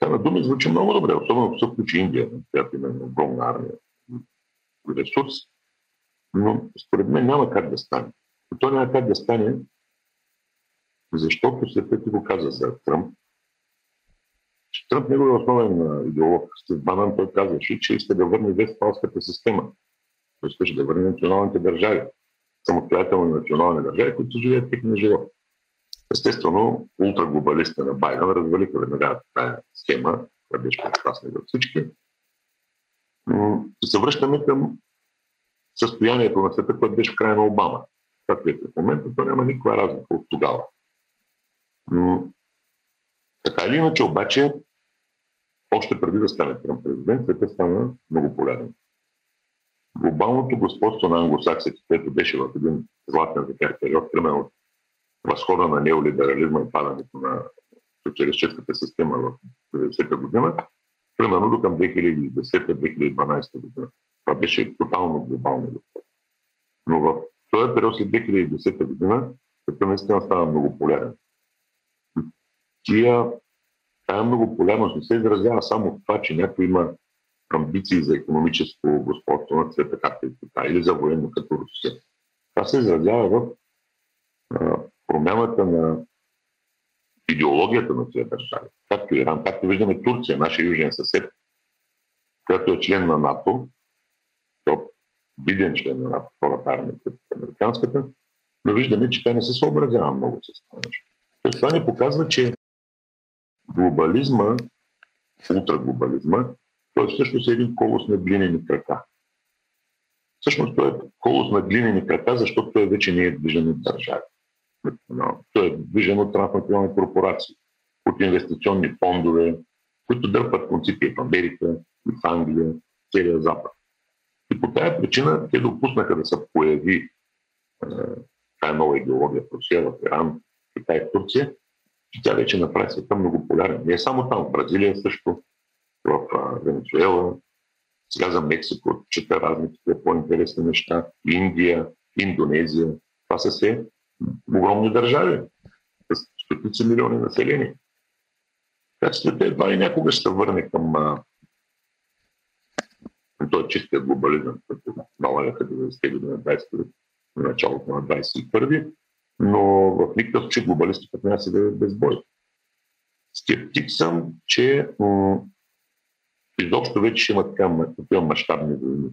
на думи звучи много добре, особено ако се Индия, която има огромна армия ресурс. Но според мен няма как да стане. И то няма как да стане, защото след като го каза за Тръмп, че Тръмп негови основен идеолог, Стив Банан, той казваше, че иска да върне вестфалската система. Той искаше да върне националните държави, самостоятелни национални държави, които живеят техния живот. Естествено, ултраглобалистите на Байден развалиха веднага тази схема, която беше прекрасна за всички. И се връщаме към състоянието на света, което беше в края на Обама. Както е в момента, то няма никаква разлика от тогава. Но, така или иначе, обаче, още преди да стане Тръмп президент, света стана много полезен. Глобалното господство на англосаксите, което беше в един златен за период, примерно от възхода на неолиберализма и падането на социалистическата система в 90-та година, примерно до към 2010-2012 година. Това беше тотално глобално господство. Но в този период след 2010 година, като наистина става много полярен тия, тая многополярност не се изразява само в това, че някой има амбиции за економическо господство на света, както и Китай, или за военно като Русия. Това се изразява в промяната на идеологията на тези държави. Както Иран, както виждаме Турция, нашия южен съсед, която е член на НАТО, то виден член на НАТО, втората армия, като американската, но виждаме, че тя не се съобразява много с това нещо. Това ни показва, че глобализма, ултраглобализма, той всъщност е един колос на глинени крака. Всъщност той е колос на глинени крака, защото той вече не е движен от държави. Той е движен от транснационални корпорации, от инвестиционни фондове, които дърпат концепции в Америка в Англия, целия Запад. И по тази причина те допуснаха да се появи тази нова идеология в Русия, в Иран, Китай, в Турция, че тя вече направи света много полярен. Не е само там, в Бразилия също, в Венецуела, сега за Мексико, чета разни по-интересни неща, Индия, Индонезия. Това са все огромни държави с стотици милиони население. Така че света едва и някога ще се върне към той е чистия глобализъм, който налагаха 90-те години на 20 век, началото на 21 но в никакъв случай глобалистиката няма да е безбой. Скептик съм, че м- изобщо вече ще има такива мащабни войни.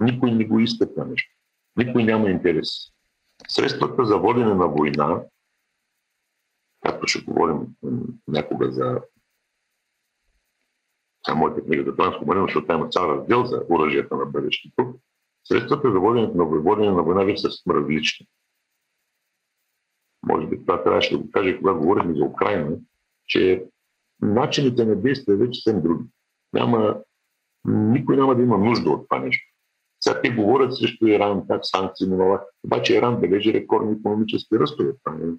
Никой не го иска това нещо. Никой няма интерес. Средствата за водене на война, както ще говорим някога за за моята книга за трансформиране, защото там има цял раздел за оръжията на бъдещето, Средствата за воденето на водене на война вече са различни. Може би това трябваше да го кажа, когато говорихме за Украина, че начините на действие вече са други. Няма, никой няма да има нужда от това нещо. Сега те говорят срещу Иран, как санкции налагат. Обаче Иран бележи рекордни економически ръстове. Това не,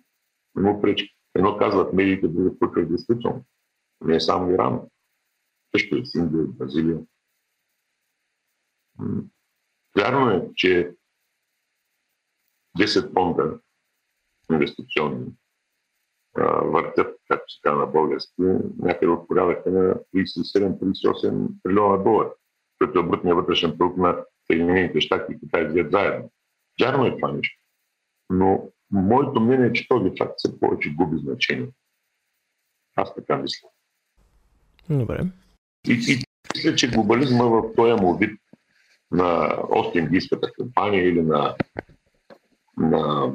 не пречи. Едно казват медиите, друго пък е действително. Не е само Иран. Също е с Бразилия. Вярно е, че 10 фонда инвестиционни въртят, както се казва на български, някъде от порядъка на 37-38 трилиона долара, като е брутният вътрешен продукт на Съединените щати и Китай взят заедно. Вярно е това нещо. Но моето мнение е, че този факт се повече губи значение. Аз така мисля. Добре. И, и мисля, че глобализма в този му вид на Ост-Индийската компания или на, на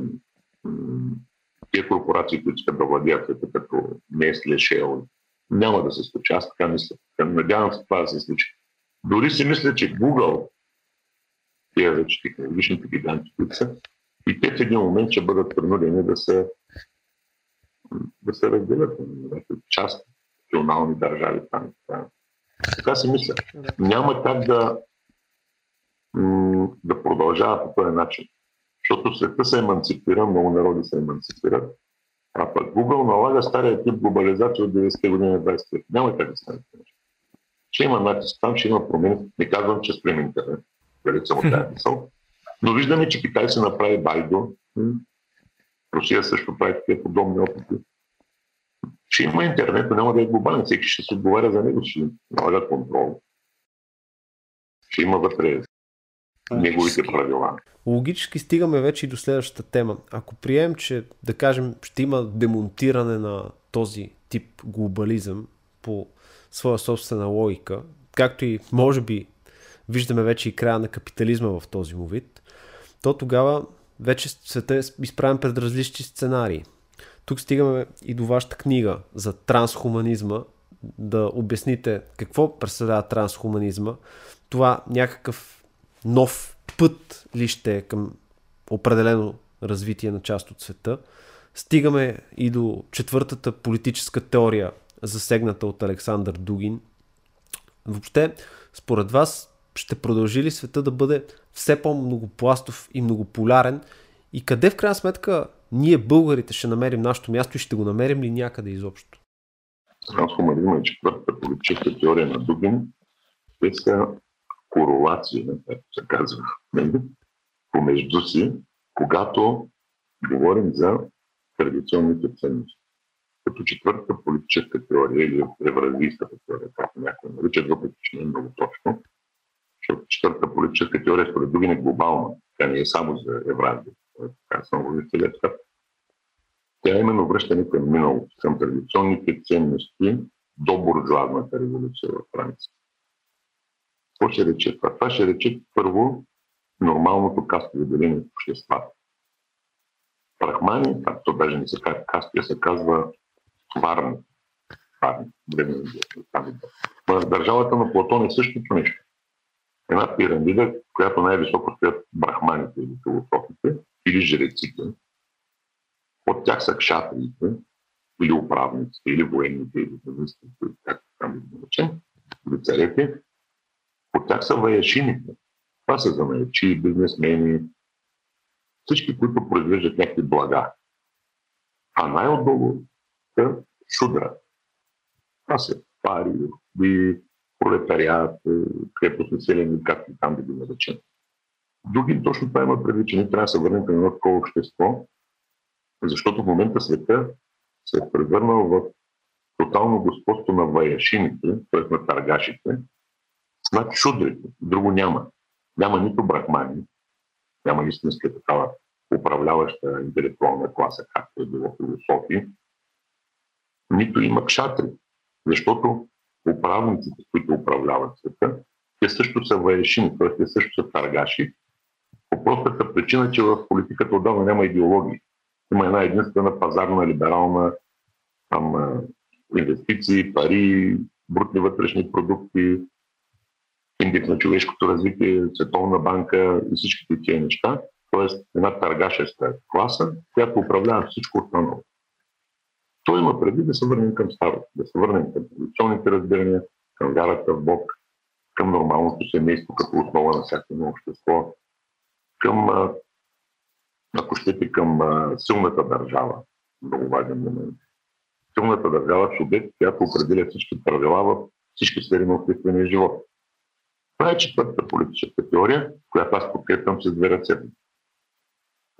тия корпорации, които искат да владеят като Nestle, Shell, Няма да се случи. Аз така мисля. Надявам се това да се случи. Дори си мисля, че Google, тия вече технологичните гиганти, които са, и те в един момент ще бъдат принудени да се, да се разделят на част национални държави. Там. Така си мисля. Няма как да, да продължава по този начин. Защото света се еманципира, много народи се еманципират, а пък Google налага стария тип глобализация от 90-те години на 20 те Няма как да стане. Ще има натиск там, ще има промени. Не казвам, че спрем интернет. Съм от тази мисъл. Но виждаме, че Китай се направи Байдо. Русия също прави такива подобни опити. Ще има интернет, но няма да е глобален. Всеки ще се отговаря за него, ще налага контрол. Ще има вътре неговите правила. Логически стигаме вече и до следващата тема. Ако приемем, че да кажем ще има демонтиране на този тип глобализъм по своя собствена логика, както и може би виждаме вече и края на капитализма в този му вид, то тогава вече света е изправен пред различни сценарии. Тук стигаме и до вашата книга за трансхуманизма, да обясните какво представлява трансхуманизма. Това някакъв нов път ли ще е към определено развитие на част от света. Стигаме и до четвъртата политическа теория, засегната от Александър Дугин. Въобще, според вас, ще продължи ли света да бъде все по-многопластов и многополярен и къде в крайна сметка ние българите ще намерим нашето място и ще го намерим ли някъде изобщо? Трансхуманизма е четвъртата политическа теория на Дугин. Те са королации, както се казва, нали? помежду си, когато говорим за традиционните ценности. Като четвъртата политическа теория или евразийската теория, както някой нарича, въпреки че не е много точно, защото четвъртата политическа теория според Дугин е глобална. Тя не е само за Евразия. Така само за целият свят. Тя е именно връщане към миналото, към традиционните ценности до буржуазната революция във Франция. Какво ще рече това? Това ще рече първо нормалното кастово деление в обществата. Брахмани, както даже не се казва касти, се казва варни. Варни. В държавата на Платон е същото нещо. Една пирамида, която най-високо стоят брахманите или философите, или жреците. От тях са кшатриите, или управниците, или военните, или министрите, както там да наречем, или царете. От тях са ваяшините. Това са занаячи, бизнесмени, всички, които произвеждат някакви блага. А най-отдолу са шудра. Това са пари, и пролетариат, крепост населени, както там да ги наречем. Други точно това има предвид, че не трябва да се върнем към едно такова общество, защото в момента света се е превърнал в тотално господство на ваяшините, т.е. на търгашите, над шудрите. Друго няма. Няма нито брахмани, няма истинска такава управляваща интелектуална класа, както е било философи, нито има кшатри, защото управниците, които управляват света, те също са ваешини, т.е. те също са търгаши, по простата причина, че в политиката отдавна няма идеологии. Има една единствена пазарна, либерална там, инвестиции, пари, брутни вътрешни продукти, индекс на човешкото развитие, Световна банка и всичките тези неща. Тоест една търгашеста класа, която управлява всичко останало. Той има преди да се върнем към старото, да се върнем към традиционните разбирания, към вярата в Бог, към нормалното семейство като основа на всяко едно общество, към, ако щете, към силната държава. Много важен момент. Силната държава е субект, която определя всички правила в всички сфери на обществения живот. Това е четвъртата политическа теория, която аз подкрепям с две ръце.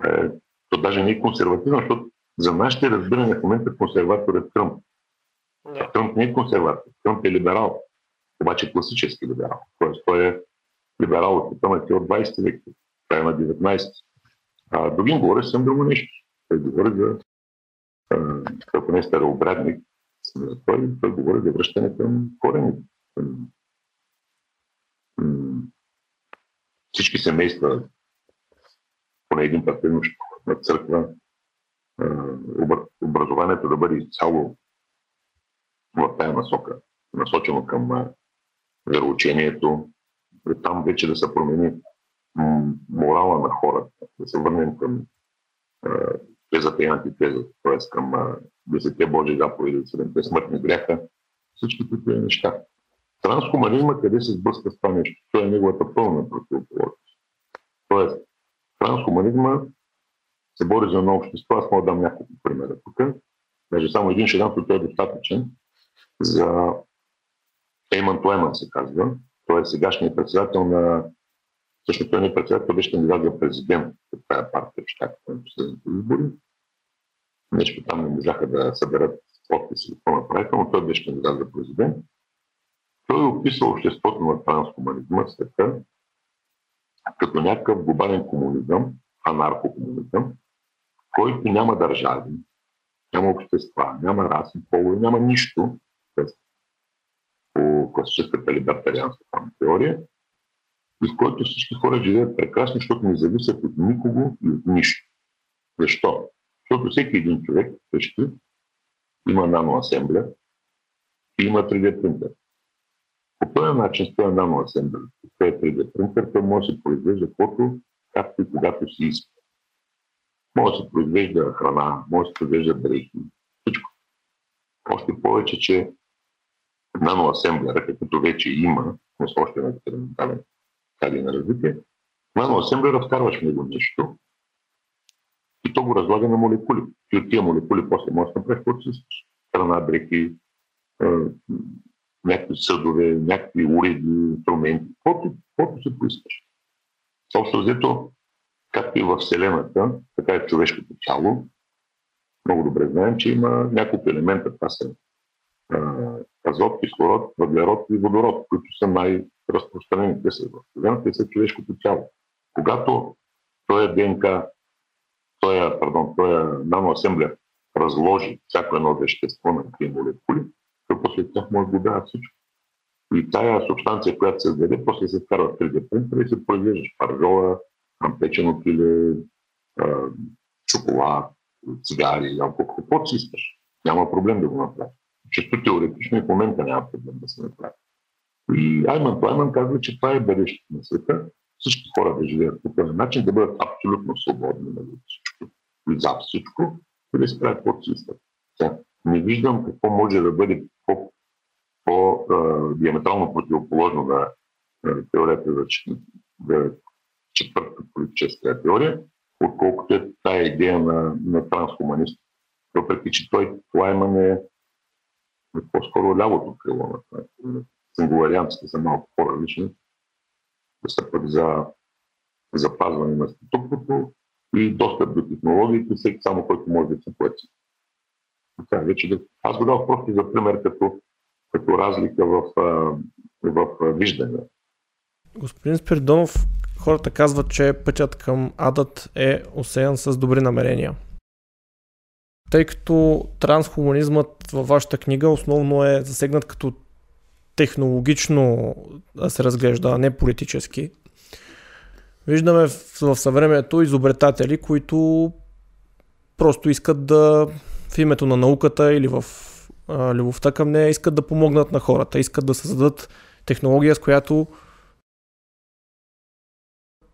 Е, то даже не е консервативно, защото за нашите разбирания в момента консерватор е Тръмп. А Тръмп не е консерватор, Тръмп е либерал, обаче класически либерал. Тоест той е либерал от е от 20 век, края на 19. А Дугин говори съм друго нещо. Той говори за, ако не е старообрадник, той, той говори за връщане към корените, всички семейства поне един път на църква, образованието да бъде изцяло в тази насока, насочено към вероучението, там вече да се промени морала на хората, да се върнем към тезата и антитезата, т.е. към десете Божи заповеди, седемте смъртни гряха, всичките тези неща. Трансхуманизма къде се сблъска с това нещо? Това е неговата пълна противоположност. Тоест, трансхуманизма се бори за едно общество. Аз мога да дам няколко примера тук. Даже само един ще дам, той е достатъчен. За Ейман Туеман се казва. Той е сегашният председател на... Също той не е председател, беше кандидат за президент от тази партия в щатите на последните избори. Нещо там не можаха да съберат подписи какво направиха, но той беше кандидат за президент. Той описва обществото на трансхуманизма света като някакъв глобален комунизъм, анархокомунизъм, който няма държави, няма общества, няма раси, полове, няма нищо, по класическата либертарианска теория, и в който всички хора живеят прекрасно, защото не зависят от никого и от нищо. Защо? Защото всеки един човек вкъщи има наноасембля и има 3D принтер. По този начин, с този наноасембля, с този 3D принтер, той може да се произвежда каквото, както и когато си иска. Може да се произвежда храна, може да се произвежда дрехи, всичко. Още повече, че наноасемблера, каквото вече има, но с още на експериментален стадий на развитие, наноасемблера вкарваш в него нещо и то го разлага на молекули. И от тия молекули после можеш да направиш каквото си. Храна, дрехи, някакви съдове, някакви уреди, инструменти, каквото се поискаш. Общо взето, както и в Вселената, така и човешкото тяло, много добре знаем, че има няколко елемента. Това са азот, кислород, въглерод и водород, които са най-разпространени. Те са в Вселената, те са човешкото тяло. Когато той е ДНК, той е, пардон, той е наноасемблер разложи всяко едно вещество на тези молекули, то после тях може да дава всичко. И тая субстанция, която се създаде, после се вкарва в 3D принтер и се произвежда шпаржола, печено пиле, шоколад, цигари, алкохол, каквото си искаш. Няма проблем да го направиш. Често теоретично и в момента няма проблем да се направи. И Айман Плайман казва, че това е бъдещето на света. Всички хора да живеят по този начин, да бъдат абсолютно свободни на нали, всичко и за всичко, и да правят каквото си искат. Не виждам какво може да бъде по, по диаметрално противоположно на теорията за, за четвърта политическа теория, отколкото е тая идея на, на трансхуманист. Въпреки, че той Лайман е, по-скоро лявото крило на това. Са малко по-различни. Да пък за запазване на статуквото и достъп до технологиите, всеки само който може да се плати. Така, вече да... Аз го дадох просто за пример като, като разлика в, в, в виждане. Господин Спиридонов, хората казват, че пътят към адът е осеян с добри намерения. Тъй като трансхуманизмът във вашата книга основно е засегнат като технологично да се разглежда, а не политически. Виждаме в, съвремето изобретатели, които просто искат да в името на науката или в а, любовта към нея искат да помогнат на хората, искат да създадат технология, с която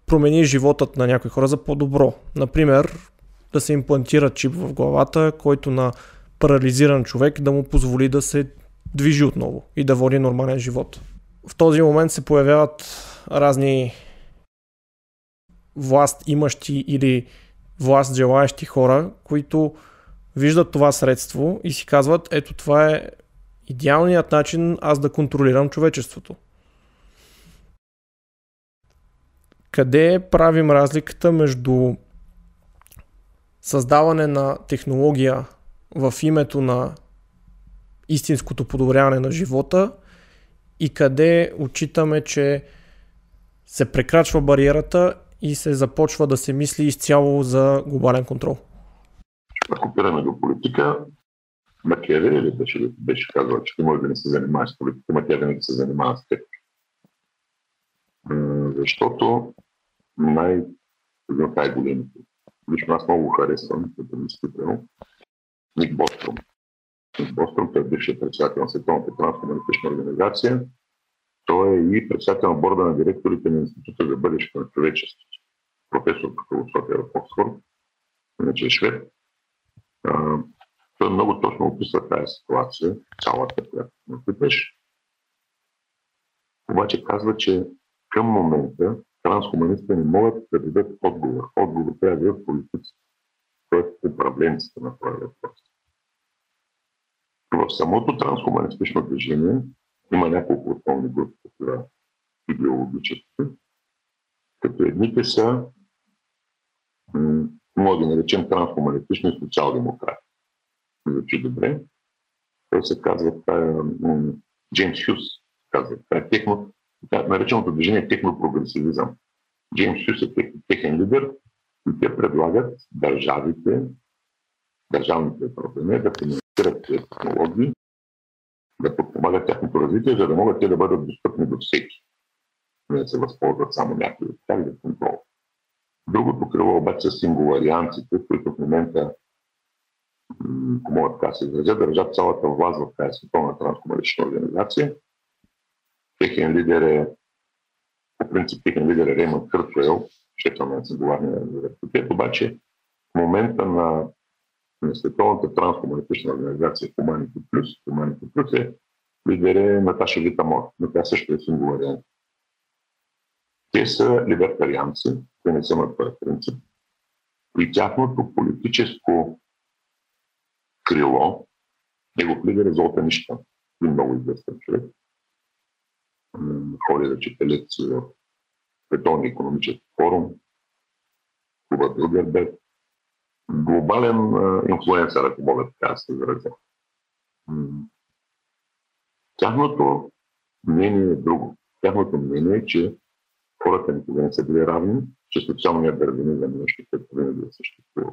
промени животът на някои хора за по-добро. Например, да се имплантира чип в главата, който на парализиран човек да му позволи да се движи отново и да води нормален живот. В този момент се появяват разни власт имащи или власт желаящи хора, които виждат това средство и си казват, ето това е идеалният начин аз да контролирам човечеството. Къде правим разликата между създаване на технология в името на истинското подобряване на живота и къде отчитаме, че се прекрачва бариерата и се започва да се мисли изцяло за глобален контрол. Ако опираме до политика, Макиавели беше, беше казал, че ти може да не се занимаваш с политика, ма тя да се занимава с теб. Защото най- най-големите. Лично аз много харесвам, като мислител, Ник Бостром. Бостон, той е бившият председател на Световната трансхуманистична организация. Той е и председател на борда на директорите на Института за бъдещето на човечеството. Професор по философия в Оксфорд, иначе е швед. Той много точно описва тази ситуация, цялата, която ме питаш. Обаче казва, че към момента трансхуманистите не могат да дадат отговор. Отговор трябва да дадат политици, т.е. управленците на този въпрос. В самото трансхуманистично движение има няколко основни групи, такива идеологически, като едните са, може да наречем трансхуманистични социал-демократи. Звучи добре. Той се казва, Джеймс Хюс, казва, това е техно, нареченото движение е технопрогресивизъм. Джеймс Хюс е техен лидер и те предлагат държавите, държавните проблеми да финансират технологии, да подпомагат тяхното развитие, за да могат те да бъдат достъпни до всеки. Не да се възползват само някои от тях за контрол. Другото крило обаче са сингуларианците, които в момента, ако могат така се изразят, държат цялата власт в тази световна трансхуманична организация. Техен лидер е, по принцип, техен лидер е Реймън Къртуел, шефа на сингуларния университет, обаче в момента на на Световната трансхуманистична организация Humanity Plus. Humanity Plus е лидер е Наташа Витамор, но тя също е сингулариант. Те са либертарианци, те не са на този принцип. И тяхното политическо крило, негов лидер е Золта Нища, и много известен човек. Ходи да в Световния економически форум, Куба Билдерберг, глобален инфлуенсър, ако мога така да се изразя. Тяхното мнение е друго. Тяхното мнение е, че хората никога не са били равни, че социалният дарвинизъм е нещо, което винаги е съществува.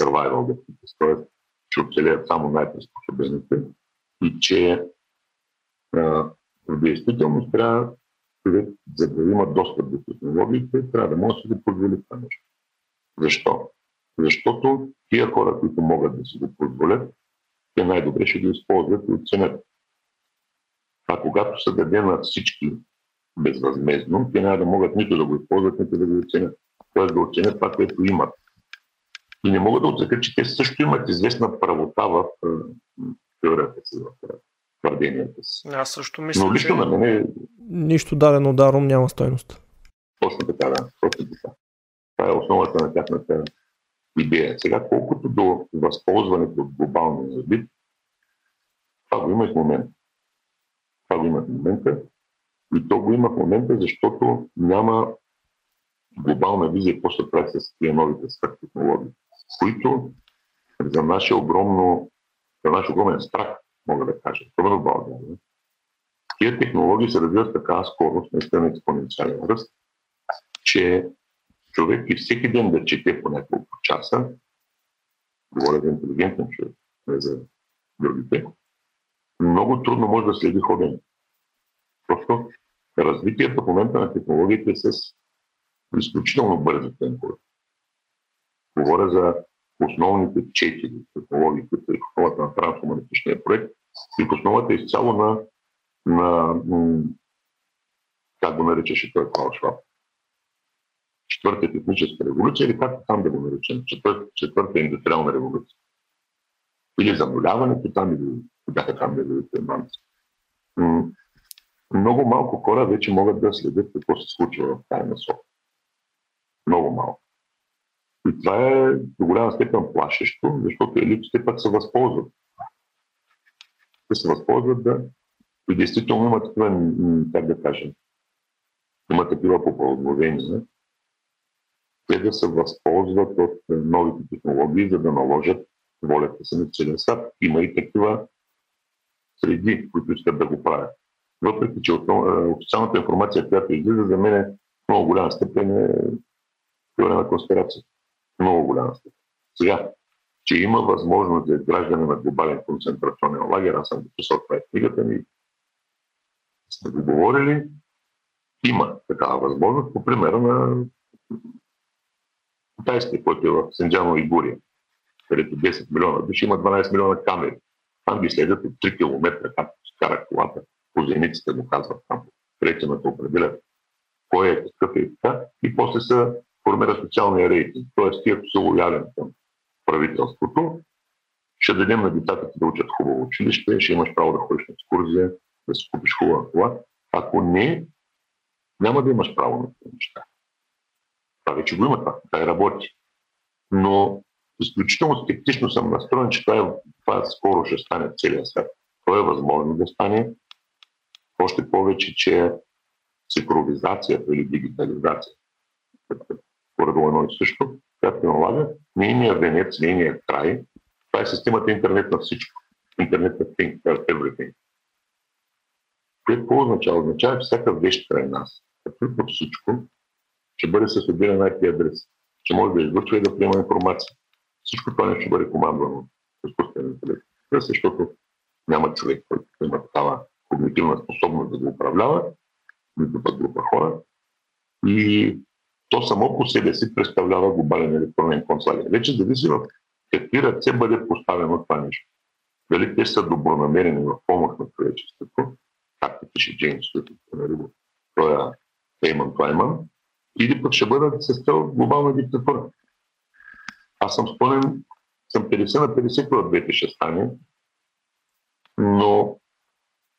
Survival definition, т.е. че оцелеят само най-приспособените и че а, в действителност трябва за да има достъп до технологиите, трябва да може да си го позволи това нещо. Защо? Защото тия хора, които могат да си го позволят, те най-добре ще ги използват и оценят. А когато се даде на всички безвъзмезно, те няма да могат нито да го използват, нито да го оценят. Тоест да оценят това, което имат. И не могат да оценят, че те също имат известна правота в теорията си, в твърденията си. Аз също мисля, Но лично че... на мен е... Нищо дадено даром няма стойност. Точно така, да. Точно така. Това е основата на тяхната идея. Сега, колкото до възползването от глобалния вид, това го има и в момента. Това го има в момента. И то го има в момента, защото няма глобална визия какво ще прави с тия новите свръхтехнологии, които за нашия огромно, за наш огромен страх, мога да кажа, в България, тия технологии се развиват така скорост, наистина експоненциален ръст, че човек и всеки ден да чете по няколко часа, говоря за интелигентен човек, не за другите, много трудно може да следи ходене. Просто развитието в момента на технологиите е с изключително бързи темпове. Говоря за основните четири технологии, които са в основата на трансхуманистичния проект и в основата е изцяло на, на как го наричаше той Клаус Шваб, четвърта техническа революция или както там да го наречем, четвърта, четвърта индустриална революция. Или зануляването там, или бяха там неговите мамци. Много малко хора вече могат да следят какво се случва в тази насока. Много малко. И това е до голяма степен плашещо, защото елитите пък се възползват. Те се възползват да и действително има такива, как да кажем, има такива попълновения, те да се възползват от новите технологии, за да наложат волята си на целия свят. Има и такива среди, които искат да го правят. Въпреки, че официалната информация, която излиза, за мен е много голяма степен е теория на конспирация. Много голяма степен. Сега, че има възможност за изграждане на глобален концентрационен лагер, аз съм го писал, това е книгата ми, сме го говорили, има такава възможност по примера на китайския, който е в Сенджано и Гурия, където 10 милиона души има 12 милиона камери. Там ги следят от 3 км, се кара колата, по зениците му казват там, рейтингата определят кой е, какъв е така, и после се формира социалния рейтинг. Тоест, ти ако си лоялен към правителството, ще дадем на децата да учат хубаво училище, ще имаш право да ходиш на екскурзия, да си купиш хубава това. Ако не, няма да имаш право на тези неща. Това вече го има, това, това работи. Но изключително скептично съм настроен, че това, е, това скоро ще стане целия свят. Това е възможно да стане. Още повече, че цифровизацията или дигитализацията, според едно и също, която налага, нейният венец, нейният край, това е системата интернет на всичко. Интернет на thing, everything. Какво означава? Означава, всяка вещ край нас, абсолютно всичко, ще бъде с отделен IP адрес. Ще може да излъчва и да приема информация. Всичко това не ще бъде командвано с изкуствен интелект. Защото няма човек, който има такава когнитивна способност да го управлява, нито пък група хора. И то само по себе си представлява глобален електронен концлагер. Вече зависи в какви ръце бъде поставено това нещо. Дали те са добронамерени в помощ на човечеството, както пише Джеймс той е Ейман Клайман, или пък ще бъдат с цел глобална диктатура. Аз съм спомнен, съм 50 на 50 от двете ще стане, но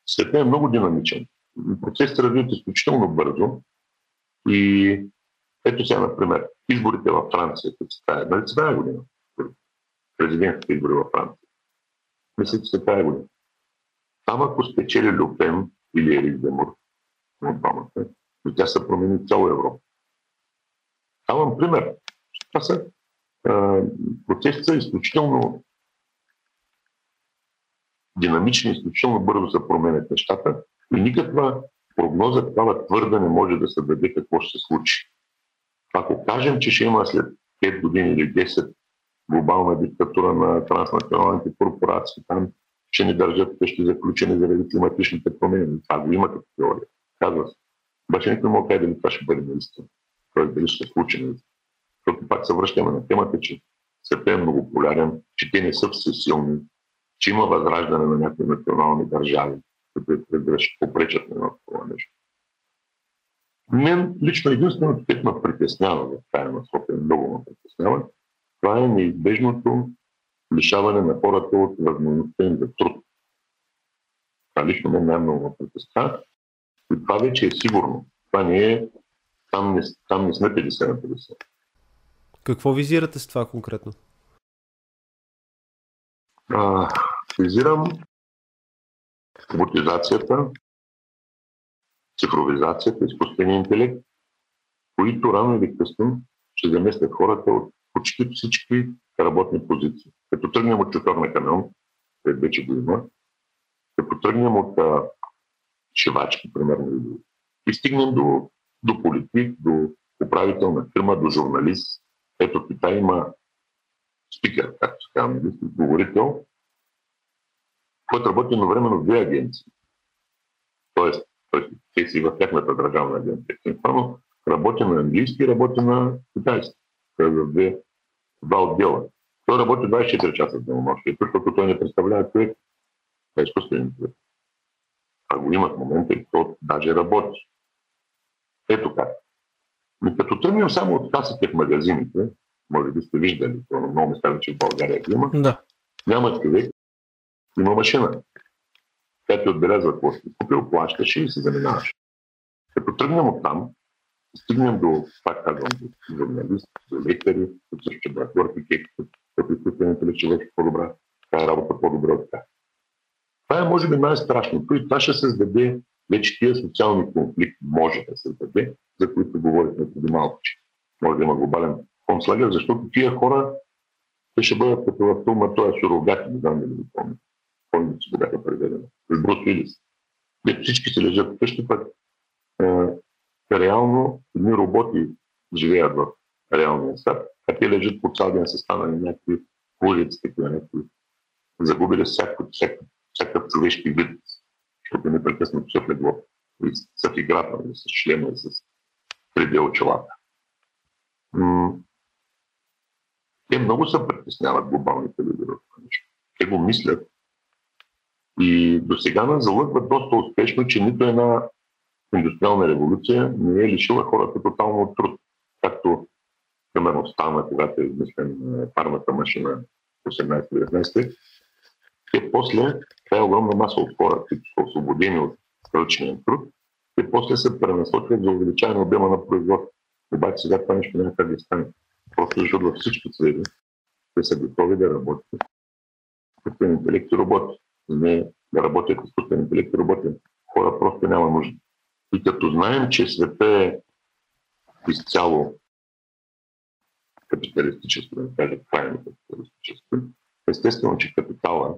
светът е много динамичен. Процесът развиват изключително бързо и ето сега, например, изборите във Франция, които се тая, нали се тая година? Президентските избори във Франция. Мисля, че се тая година. Там ако спечели Люпен или Ерик Демур от двамата, тя се промени цяла Европа. Давам пример. Това са процесите са изключително динамични, изключително бързо се променят нещата и никаква прогноза такава твърда не може да се даде какво ще се случи. Ако кажем, че ще има след 5 години или 10 глобална диктатура на транснационалните корпорации, там ще ни държат къщи заключени заради климатичните промени. Това го има като теория. Казва се. Обаче никой не може дали това ще бъде наистина. Тоест дали ще се случи. Защото пак се връщаме на темата, че светът е многополярен, че те не са всесилни, че има възраждане на някои национални държави, които попречат на едно нещо. Мен лично единственото, което ме притеснява в тая насока, много ме притеснява, това е неизбежното лишаване на хората от възможността им за труд. Това лично мен най-много ме притеснява. И това вече е сигурно. Това не е, там не, там не сме 50 на 50. Какво визирате с това конкретно? А, визирам роботизацията, цифровизацията, изкуствения интелект, които рано или късно ще заместят хората от почти всички работни позиции. Като тръгнем от шофьор на камион, където вече го има, като тръгнем от а, шивачки, примерно, и стигнем до, до политик, до управител на фирма, до журналист. Ето в Китай има спикер, както се казва, нали, говорител, който работи едновременно в две агенции. Тоест, те си в тяхната държавна агенция. Работи на английски и работи на китайски. Това е за две, два отдела. Той работи 24 часа в денонощието, защото той не представлява човек. Това е изкуствен човек. А го има в момента и то даже работи. Ето как. И като тръгнем само от касите в магазините, може би сте виждали, това много места, че в България има, да. няма човек, има машина. Тя ти отбелязва какво си купил, плащаш и се заминаваш. Като тръгнем от там, стигнем до, пак казвам, до журналист, до лекари, които също бъдат върхи, като изкуствените ще върши по-добра, това е работа по-добре от така. Това е, може би, най-страшното и това ще създаде вече тия социални конфликти, може да създаде, за които говорихме преди малко, че може да има глобален концлагер, защото тия хора те ще бъдат като в филма, той е сурогати, не знам дали го помните си го бяха преведени. С Брус Уилис. Всички се лежат вкъщи, пък е, реално едни роботи живеят в реалния свят, а те лежат по цял ден са станали някакви улици, такива някакви загубили всяко, всяко, всякакъв човешки вид, защото непрекъснато са в легло и са в играта, с шлема с преди очелата. Те много се притесняват глобалните лидери. Те го мислят, И до сега нас залъгва доста успешно, че нито една индустриална революция не е лишила хората тотално от труд. Както, примерно, стана, когато е измислен парната машина 18-19 те после, това е огромна маса от хора, които са освободени от ръчния труд, те после се пренасочват за увеличаване обема на производство. Обаче сега това нещо няма как да стане. Просто защото във всички среди те са готови да работят изкуствен интелект и роботи. Не да работят изкуствен интелект роботи. Хора просто няма нужда. И като знаем, че света е изцяло капиталистически, да кажа крайно капиталистически, естествено, че капитала,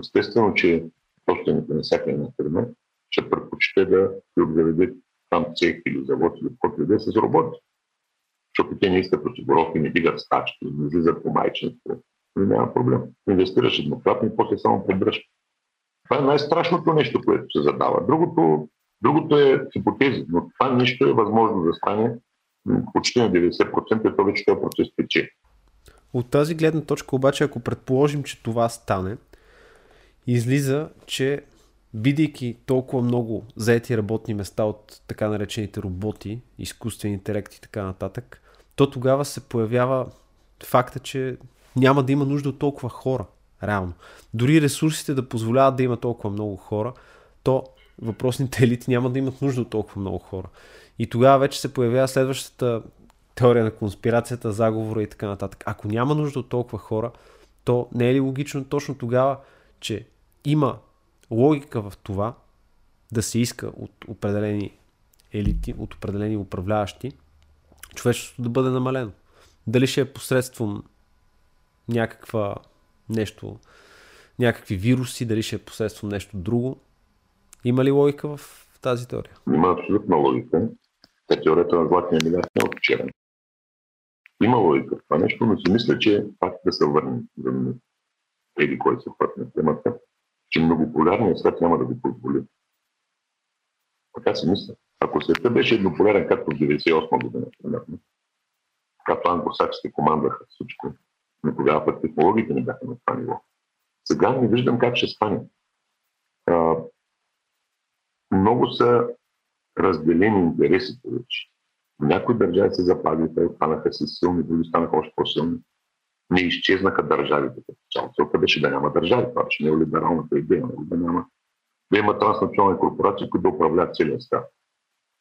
естествено, че собствените на всяка една фирма ще предпочете да си обзаведе там цех или завод или каквото и да е с роботи. Защото те не искат осигуровки, не дигат стачки, не излизат по майчинство. Но няма проблем. Инвестираш еднократно и после само поддръжка. Това е най-страшното нещо, което се задава. Другото, другото е хипотези, но това нещо е възможно да стане почти на 90% и то вече този процес тече. От тази гледна точка обаче, ако предположим, че това стане, излиза, че бидейки толкова много заети работни места от така наречените роботи, изкуствен интелект и така нататък, то тогава се появява факта, че няма да има нужда от толкова хора. Реално. Дори ресурсите да позволяват да има толкова много хора, то въпросните елити няма да имат нужда от толкова много хора. И тогава вече се появява следващата теория на конспирацията, заговора и така нататък. Ако няма нужда от толкова хора, то не е ли логично точно тогава, че има логика в това да се иска от определени елити, от определени управляващи, човечеството да бъде намалено. Дали ще е посредством някаква нещо, някакви вируси, дали ще е посредством нещо друго. Има ли логика в тази теория? Има абсолютна логика. Та теорията на златния милиард не е от вчера. Има логика в това нещо, но си мисля, че пак да се върнем за или кой се път на темата, че многополярният свят няма да го позволи. Така си мисля. Ако света беше еднополярен, както в 98 година, примерно, когато англосаксите командваха всичко, но тогава пък технологиите не бяха на това ниво. Сега не виждам как ще стане. А, много са разделени интересите вече. Някои държави се запазиха, станаха си силни, други станаха още по-силни. Не изчезнаха държавите като цяло. Целта беше да няма държави. Това беше неолибералната идея. Нали? Да, няма, да има транснационални корпорации, които да управляват целия свят.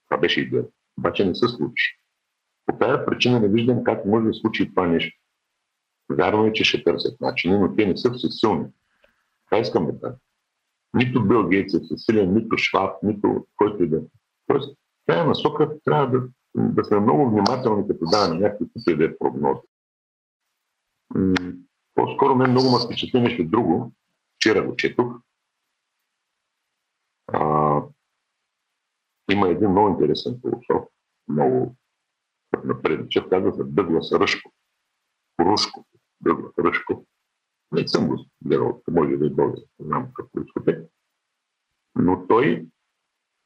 Това беше идея. Обаче не се случи. По тази причина не виждам как може да случи това нещо. Вярно е, че ще търсят начини, но те не са всесилни. Това искам да кажа. Нито Бил Гейтс е всесилен, нито Шваб, нито който и да е. Тоест, тази насока трябва да, да сме много внимателни, като даваме някакви които да е прогнози. По-скоро мен много ме впечатли нещо друго. Вчера го четох. А, има един много интересен философ, много напредничав, казва се Дъглас Ръшко. Рушко. Дъглас Ръшко. Не съм го гледал, може да е българ, не знам какво искате. Но той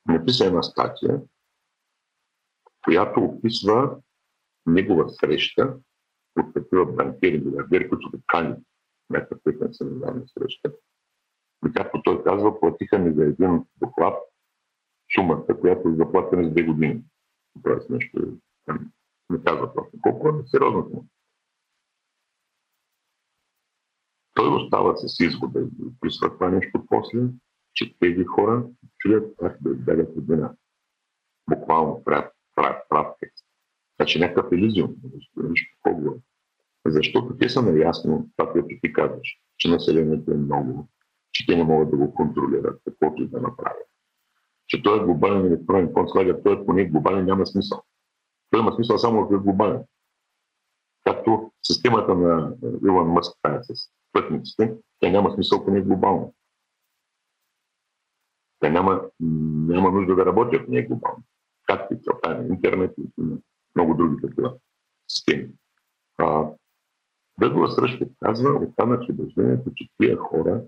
написа една статия, която описва негова среща от такива банкери, милиардери, които кани някакъв пътен семинарна среща. И както той казва, платиха ми за един доклад сумата, която е заплатена с две години. Тоест нещо не казва просто. Колко е сериозно това? Той остава с извода и това нещо после, че тези хора чуят как да избягат от вина. Буквално правят, правят прав текст. Значи някакъв елизиум, нещо по-горе. Защото те са наясно, това, което ти казваш, че населението е много, че те не могат да го контролират, каквото и да направят. Че той е глобален електронен слага, той е поне глобален, няма смисъл. Той има смисъл само ако е глобален. Както системата на Илон Мъск, с пътниците, тя няма смисъл поне глобално. Те няма, няма нужда да работят не глобално. Както и целта на интернет и много други такива системи. А, Дъглас Ръшков казва, останах с убеждението, че тия хора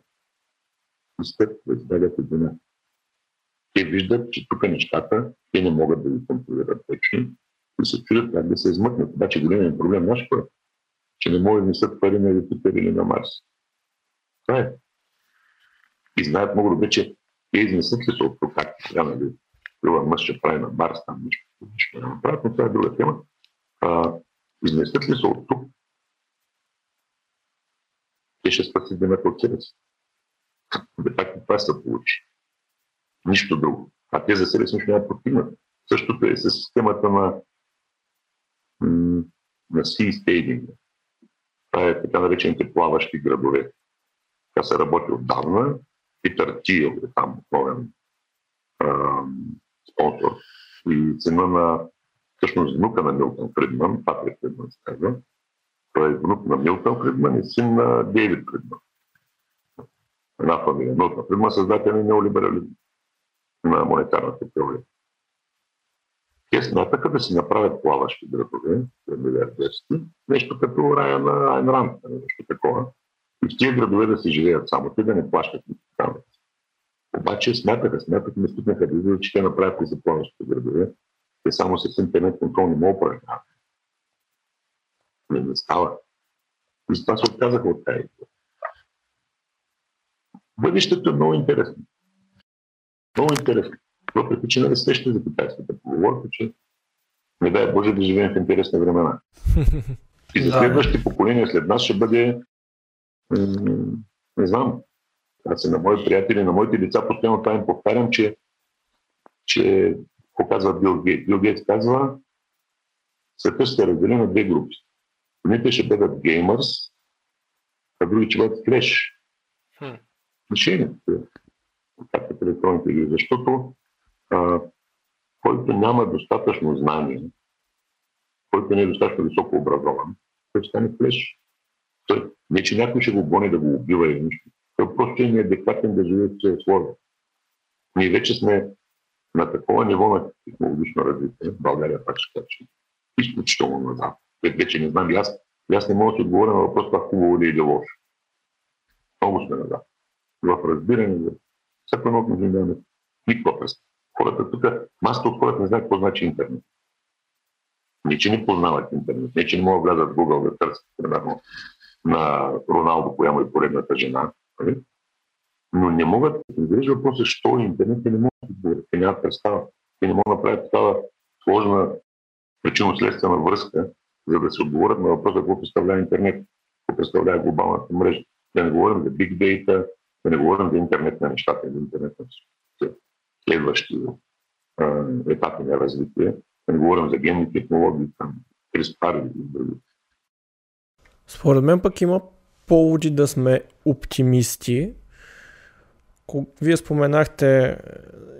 искат да избягат от вина. Те виждат, че тук нещата, те не могат да ги контролират вече и се чудят как да се измъкнат. Обаче големият проблем наш е, че не могат да несат пари на Юпитер или на Марс. Това е. и знаят много добре, че те изнесат ли тук, как сега, нали, това мъж ще прави на Марс, там нищо, нищо не направят, но това е друга тема. А, изнесат ли се от тук, те ще спасят земята от себе си. Де това се получи. Нищо друго. А те за себе си нищо няма постигнат. Същото е с системата на, на Sea Staging. Това е така наречените плаващи градове. Тя се работи отдавна. Питър Тил е там основен спонсор. И цена на всъщност внука на Милтон Фридман, Патрик Фридман се казва, той е внук на Милтон Фридман и син на Дейвид Фридман. Една фамилия. Милтон Фридман създател на неолиберализм на монетарната теория. Те смятаха да си направят плаващи градове, милиардерски, нещо като рая на Айн нещо такова. И в тези градове да си живеят само те, да не плащат данъци. Обаче смятаха, смятаха, не стигнаха да видят, че те направят тези плаващи градове. Те само с интернет контрол не могат упражняват. Не, не става. И с това се отказаха от тази Бъдещето е много интересно. Много интересно. Въпреки, че не среща за китайската поговорка, че не дай Боже да живеем в интересни времена. И за следващите поколения след нас ще бъде, не знам, аз и на мои приятели, на моите деца постоянно това им повтарям, че, че какво казва Бил Гейт. Бил Гейт казва, света ще раздели на две групи. Едните ще бъдат геймърс, а други ще бъдат флеш. Решението как електронните игри, защото а, който няма достатъчно знание, който не е достатъчно високо образован, той стане флеш. Той, не, че някой ще го гони да го убива или нищо. Той просто е неадекватен да живее в тези условия. Ние вече сме на такова ниво на технологично развитие, България пак ще кажа, изключително назад. Вече не знам, аз, аз не мога да отговоря на въпрос това хубаво ли е или лошо. Много сме назад. В разбиране за всяко едно от нямаме никаква представа. Хората тук, масата от хората не знаят какво значи интернет. Не, че не познават интернет, не, че не могат да влязат в Google да търсят, примерно, на Роналдо, коя е поредната жена, нали? но не могат да виждат въпроса, защо интернет не могат да отговорят. Нямат представа. Те не могат да направят такава сложна причинно-следствена връзка, за да се отговорят на въпроса какво представлява интернет, какво представлява глобалната мрежа. Да не говорим за big data, да не говорим за интернет на нещата, за интернет на следващи етапи на развитие, не говорим за генни технологии, там, CRISPR и други. Според мен пък има поводи да сме оптимисти. Вие споменахте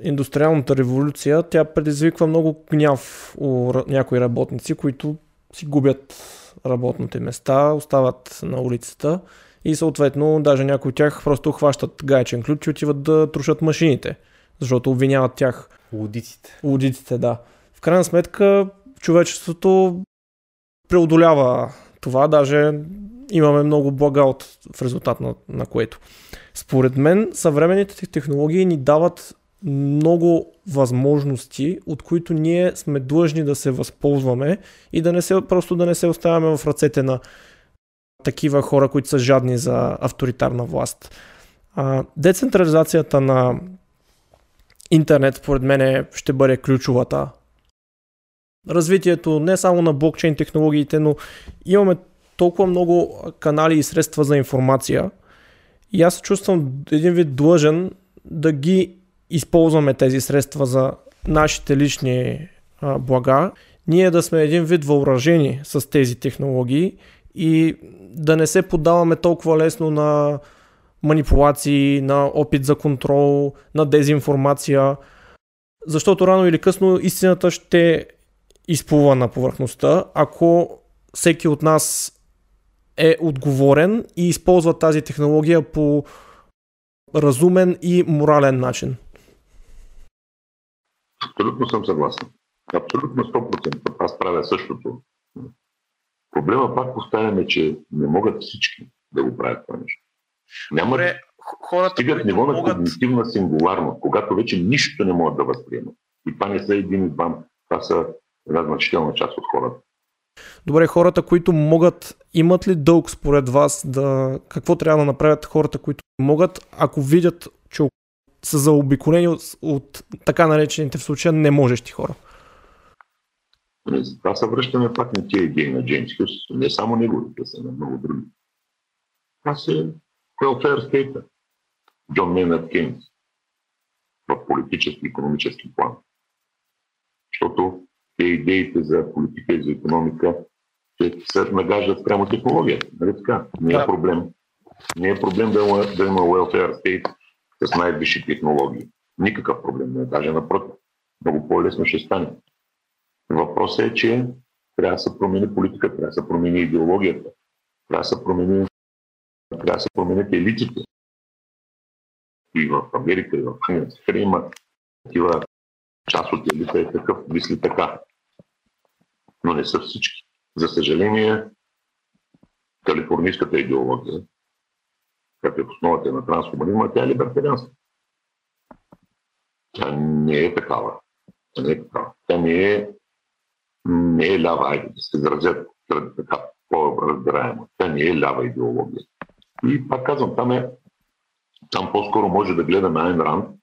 индустриалната революция, тя предизвиква много гняв у някои работници, които си губят работните места, остават на улицата и съответно даже някои от тях просто хващат гаечен ключ и отиват да трушат машините, защото обвиняват тях. Лудиците. Лудиците, да. В крайна сметка човечеството преодолява това, даже имаме много блага от, в резултат на, на което. Според мен съвременните технологии ни дават много възможности, от които ние сме длъжни да се възползваме и да не се, просто да не се оставяме в ръцете на такива хора, които са жадни за авторитарна власт. А, децентрализацията на интернет, според мен, ще бъде ключовата. Развитието не само на блокчейн технологиите, но имаме толкова много канали и средства за информация. И аз се чувствам един вид длъжен да ги използваме тези средства за нашите лични а, блага. Ние да сме един вид въоръжени с тези технологии и да не се подаваме толкова лесно на манипулации, на опит за контрол, на дезинформация, защото рано или късно истината ще изплува на повърхността, ако всеки от нас е отговорен и използва тази технология по разумен и морален начин. Абсолютно съм съгласен. Абсолютно 100%. Аз правя същото. Проблема пак поставяме, че не могат всички да го правят това нещо. Няма Добре, хората, стигат ниво на могат... когнитивна сингуларност, когато вече нищо не могат да възприемат. И това не са един и двама. Това са една значителна част от хората. Добре, хората, които могат, имат ли дълг според вас да... Какво трябва да направят хората, които могат, ако видят са заобиколени от, от така наречените в случая неможещи хора. Това се връщаме пак на тия идеи на Джеймс Хюс, не само неговите, са на много други. Това се welfare state Джон Мейнард Кейнс в политически и економически план. Защото те идеите за политика и за економика че се нагаждат прямо технологията. Нали така? Не е проблем. Не е проблем да има, да има welfare state с най-висши технологии. Никакъв проблем не е. Даже напротив. Много по-лесно ще стане. Въпросът е, че трябва да се промени политика, трябва да се промени идеологията, трябва да се промени трябва да се променят елитите. И в Америка, и в Англия има такива част от елита е такъв, мисли така. Но не са всички. За съжаление, калифорнийската идеология, която е в основата на трансхуманизма, тя е либертарианска. Тя не е такава. Тя не е такава. Тя не е, не е лява, айде да се изразят така по-разбираемо. Тя не е лява идеология. И пак казвам, там е там по-скоро може да гледаме Айн Ранд,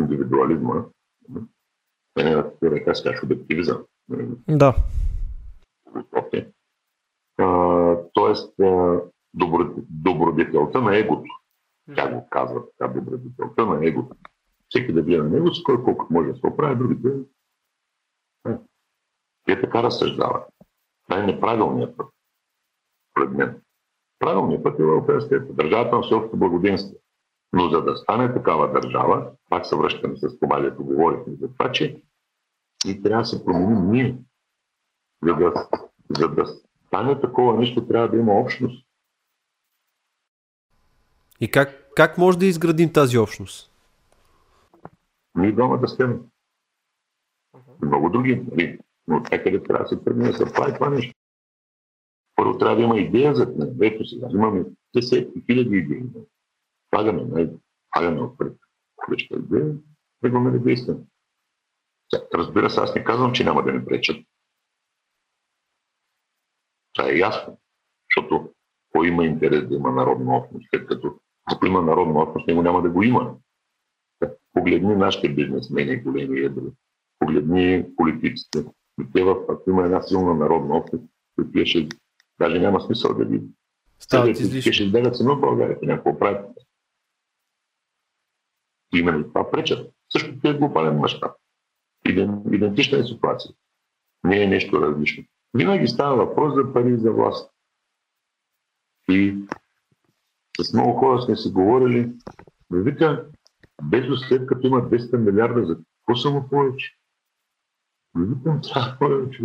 индивидуализма, не е на така скаш обективизъм. Да. Okay. тоест, добродетелта на егото. Тя го казва така, добродетелта на егото. Всеки да гледа на него, с кой колко може да се оправи, другите. Те така разсъждават. Това е неправилният път, пред мен. Правилният път е Европейската държавата на всеобщо благоденствие. Но за да стане такава държава, пак се връщаме с това, дето говорихме за това, че и трябва да се променим ние. За да, за да стане такова нещо, трябва да има общност. И как, как може да изградим тази общност? Ние двама да сте. Много други. Нали? Но от някъде трябва да се тръгне да се прави това нещо. Първо трябва да има идея за това. Ето сега имаме десетки хиляди идеи. Пагаме, най- пагаме отпред. Кръща идея, да действаме. Разбира се, аз не казвам, че няма да ни пречат. Това е ясно. Защото кой има интерес да има народна общност, след като ако има народна общност, него няма да го има. Погледни нашите бизнесмени, големи едри. Погледни политиците. Те, ако има една силна народна общност, които ще Даже няма смисъл да ги стават излишни. Ще издават само в България, някакво правят. Именно това пречат. Също е глобален мащаб. Идентична е ситуация. Не е нещо различно. Винаги става въпрос за пари и за власт. И с много хора сме си говорили, да вика, без след като има 200 милиарда, за какво само повече? Не викам, трябва повече.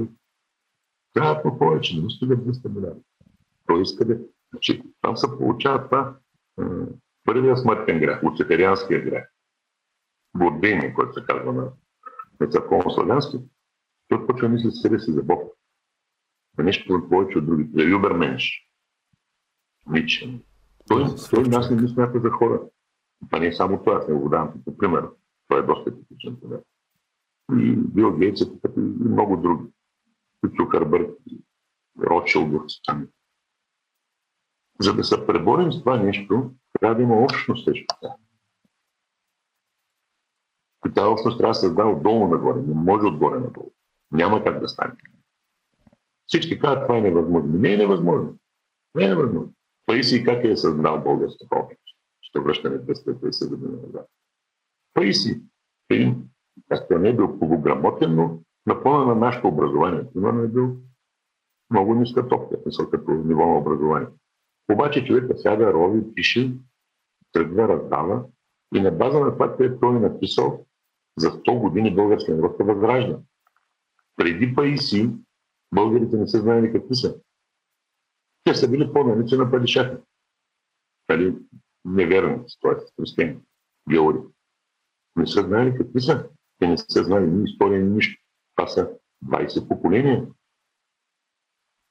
Трябва по повече, не стига 200 милиарда. Той иска да... Значи, там се получава това първия смъртен грех, луциферианския грех. Гордение, който се казва на, на църковно-славянски, той почва да мисли себе си за Бог. На нещо повече от другите. За Юберменш. Ниче. Той, той нас не ми смята за хора. Това не е само това, аз не го давам като пример. Това е доста типичен пример. И Бил Гейтс е и много други. Цукърбърг, Ротшилдовци. За да се преборим с това нещо, трябва да има общност също така. И тази общност трябва да се създава отдолу нагоре, не може отгоре надолу. Няма как да стане. Всички казват, това е невъзможно. Не е невъзможно. Не е невъзможно. Паиси как е създал българската общност. Ще връщаме 250 години назад. Паиси, един, както не е бил полуграмотен, но на фона на нашето образование, примерно е бил много ниска топка, мисъл като ниво на образование. Обаче човека сяда, рови, пише, тръгва, раздава и на база на това, което той е написал, за 100 години българския народ се възражда. Преди Паиси българите не са знаели какви са. Те са били по-наличи на падишаха. Нали, неверници, т.е. християни, геори. Не са знаели какви са. Те не са знали ни история, ни нищо. Това са 20 поколения.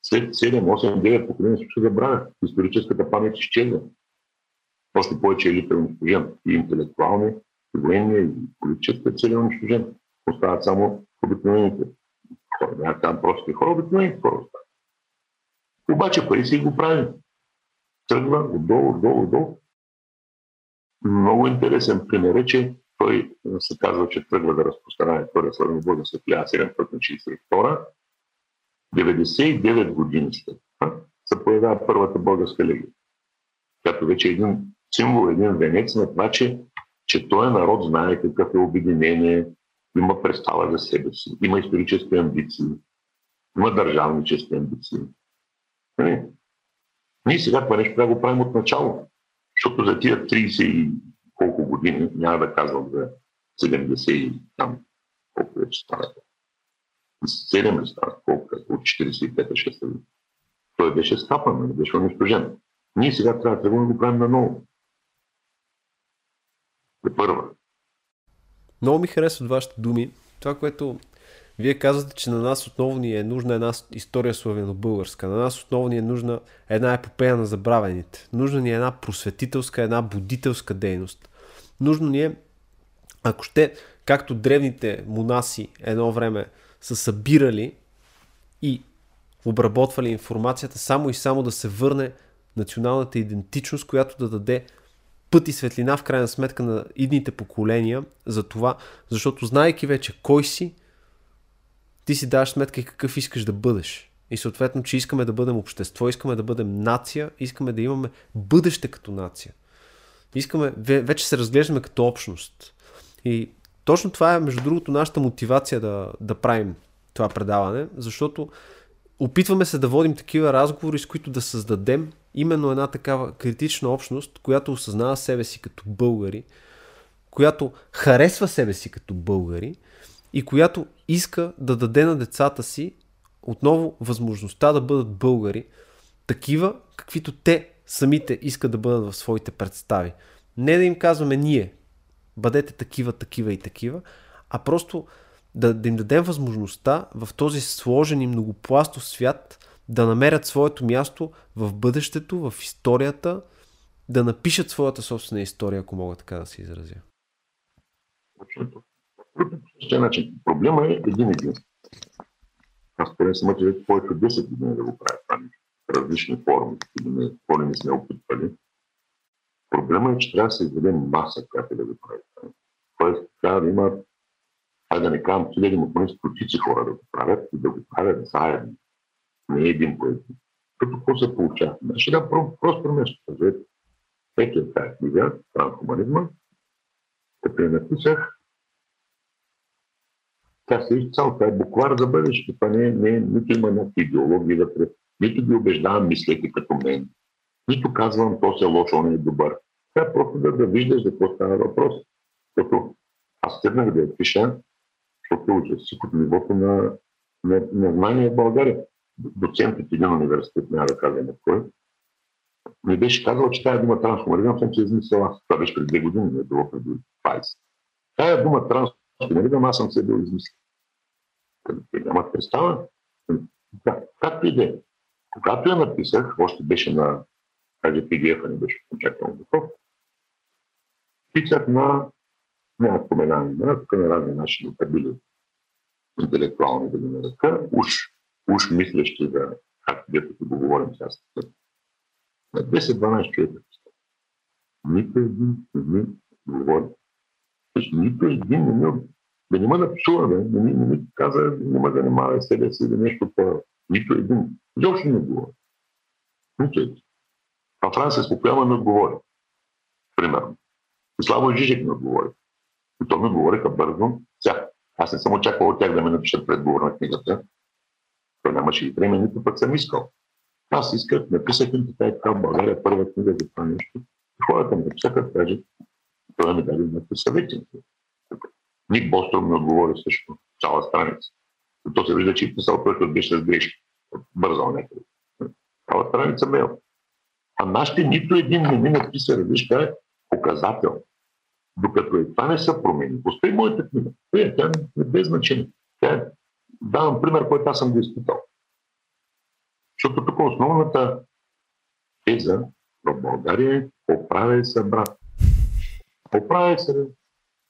След 7, 8, 9 поколения ще забравя. Историческата памет изчезва. Още повече елита е унищожен. И интелектуални, и военни, и политическа цели е унищожен. Остават само обикновените хора. Няма там прости хора, обикновените хора. Обаче пари си го прави. Тръгва отдолу, отдолу, отдолу. много интересен пример е, че той се казва, че тръгва да разпространява втория славен Бога след 1762 99 години след това се появява първата българска легия, която вече е един символ, един венец на това, че, че този народ знае какъв е обединение, има представа за себе си, има исторически амбиции, има държавнически амбиции. Не. Ние сега това нещо трябва да го правим от начало, защото за тия 30 и колко години, няма да казвам за 70 и там колко вече стана. 7 ли стана, колко от 45-6 години. Той беше скапан, нали, беше унищожен. Ние сега трябва да го правим наново. Е първа. Много ми харесват вашите думи. Това, което вие казвате, че на нас отново ни е нужна една история славяно-българска. На нас отново ни е нужна една епопея на забравените. Нужна ни е една просветителска, една будителска дейност. Нужно ни е, ако ще, както древните монаси едно време са събирали и обработвали информацията, само и само да се върне националната идентичност, която да даде път и светлина в крайна сметка на идните поколения за това, защото знайки вече кой си, ти си даваш сметка и какъв искаш да бъдеш. И съответно, че искаме да бъдем общество, искаме да бъдем нация, искаме да имаме бъдеще като нация. Искаме, вече се разглеждаме като общност. И точно това е, между другото, нашата мотивация да, да правим това предаване, защото опитваме се да водим такива разговори, с които да създадем именно една такава критична общност, която осъзнава себе си като българи, която харесва себе си като българи и която иска да даде на децата си отново възможността да бъдат българи, такива, каквито те самите искат да бъдат в своите представи. Не да им казваме ние, бъдете такива, такива и такива, а просто да, да им дадем възможността в този сложен и многопластов свят да намерят своето място в бъдещето, в историята, да напишат своята собствена история, ако мога така да се изразя. Значи, проблема е един. Аз поне съм че повече от 10 години да го правя това различни форми, които не сме опитвали. Проблема е, че трябва да се издаде маса, която да го прави. Тоест, трябва да има, хайде да не казвам хиляди, но поне стотици хора да го правят и да го правят заедно. Не е един по един. Като какво се получава? Ще да просто нещо. Всеки е тази книга, трансхуманизма, като я написах, тя се изцяло, това е буквар за бъдеще. Това не, не, нито има някакви идеологии вътре, нито ги убеждавам, мислете като мен, нито казвам, то се лошо, он е добър. Е просто да, да виждаш за какво става въпрос. Защото аз седнах да я пиша, защото всичко от нивото на, на, на знание в България. Доцент от един университет, няма да казвам от кой, ми беше казал, че тая дума трансформализъм съм се измислил аз. Това беше преди две години, не е било преди 20. Тая дума трансформализъм аз съм се бил измислил. Те представа. Да, както и да е. Когато я написах, още беше на тази PDF, не беше окончателно готов, писах на, няма споменавам имена, тук на разни наши нотабили интелектуални да ги нарека, уж, уж мислещи за как дето си го говорим сега. На 10-12 човека. Нито един не ми говори. Нито един не ми да не ме напсува, да не ми, не ми каза, не ме занимава себе си или нещо по Нито един. Изобщо не говори. Нито един. А Франция спокойно не отговори. Примерно. И Слава Жижек не отговори. И то ми говориха бързо. Сега, аз не съм очаквал от тях да ме напишат предговор на книгата. То нямаше и време, нито пък съм искал. Аз исках, написах им така и така в България първа книга за това нещо. И хората ми написаха, кажат, това ми даде някакви съвети. Ник Бостром ми отговори също цяла страница. То се вижда, че и писал той, беше с грешки. Бързал някъде. Цяла страница мейл. А нашите нито един не ми написа, виж, това е показател. Докато и това не са промени. Остави моята книга. Е, тя не без значение. Тя е, давам пример, който аз съм го изпитал. Защото тук основната теза в България е поправя се, брат. Поправя се,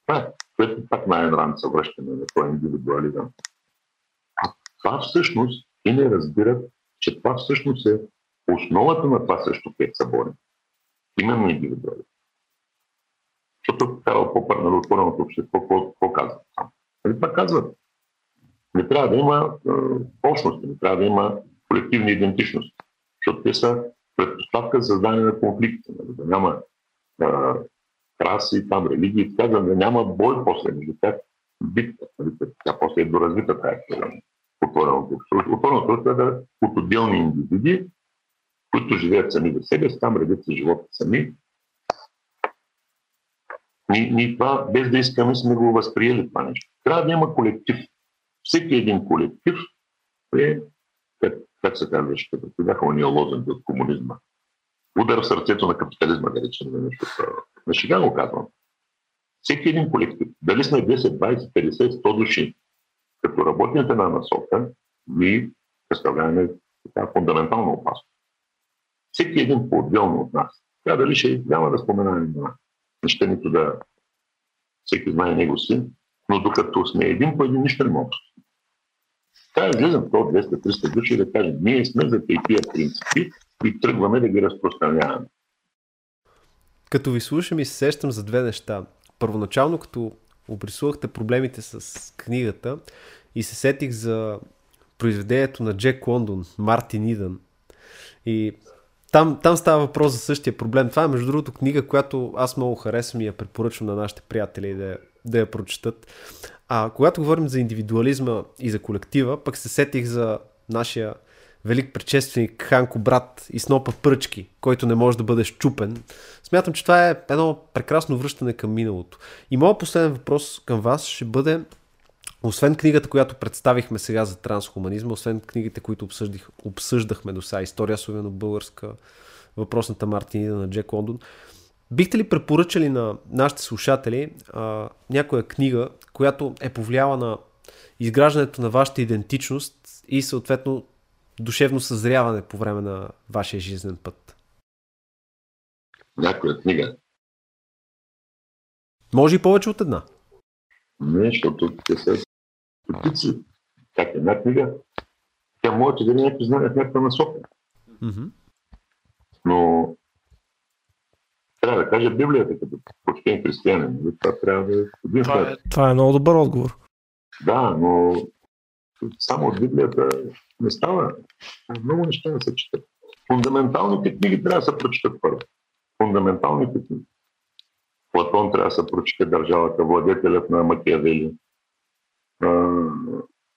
брат което пак най-рано се връщаме на този индивидуализъм. Това всъщност и не разбират, че това всъщност е основата на това също, което се борим. Именно индивидуализъм. Защото такава по-пърна отвореното общество, какво казва? Нали това казват? Не трябва да има е, общност, не трябва да има колективна идентичност, защото те са предпоставка за създание на конфликти, нали? да няма е, раси, там религии, така да няма бой после между тях, битка. Нали? Тя после е доразвита тази отвореното общество. Отвореното общество е от отделни индивиди, които живеят сами за себе си, там редят си живота сами. Ние, това, без да искаме, сме го възприели това нещо. Трябва да има колектив. Всеки един колектив е, как, как се казваше, като бяха уния лозунги от комунизма. Удар в сърцето на капитализма, да речем, нещо. На шега го казвам. Всеки един колектив, дали сме 10, 20, 50, 100 души, като работим в една насока, ние представляваме така фундаментална опасност. Всеки един по-отделно от нас. Тя дали ще няма да споменаваме имена. Не нито да всеки знае него си, но докато сме един по един, нищо не може. Трябва да излезем 100, 200, 300 души да кажем, ние сме за тия принципи и тръгваме да ги разпространяваме. Като ви слушам и се сещам за две неща. Първоначално, като обрисувахте проблемите с книгата и се сетих за произведението на Джек Лондон, Мартин Идън. И там, там става въпрос за същия проблем. Това е, между другото, книга, която аз много харесвам и я препоръчвам на нашите приятели да, да я прочетат. А когато говорим за индивидуализма и за колектива, пък се сетих за нашия велик предшественик Ханко брат и снопа пръчки, който не може да бъде щупен. Смятам, че това е едно прекрасно връщане към миналото. И моят последен въпрос към вас ще бъде освен книгата, която представихме сега за трансхуманизма, освен книгите, които обсъждих, обсъждахме до сега, история особено българска, въпросната Мартинида на Джек Лондон, бихте ли препоръчали на нашите слушатели а, някоя книга, която е повлияла на изграждането на вашата идентичност и съответно душевно съзряване по време на вашия жизнен път? Някоя книга. Може и повече от една. Не, защото те са стотици. Как една книга, тя може да даде някакви знания в някаква насока. Mm-hmm. Но трябва да кажа Библията като почтен християнин. Нали? Това трябва да е това, е, това е много добър отговор. Да, но само от Библията не става. Много неща не се четат. Фундаменталните книги трябва да се прочитат първо. Фундаменталните книги. Платон трябва да се прочете държавата, владетелят на Макиавели,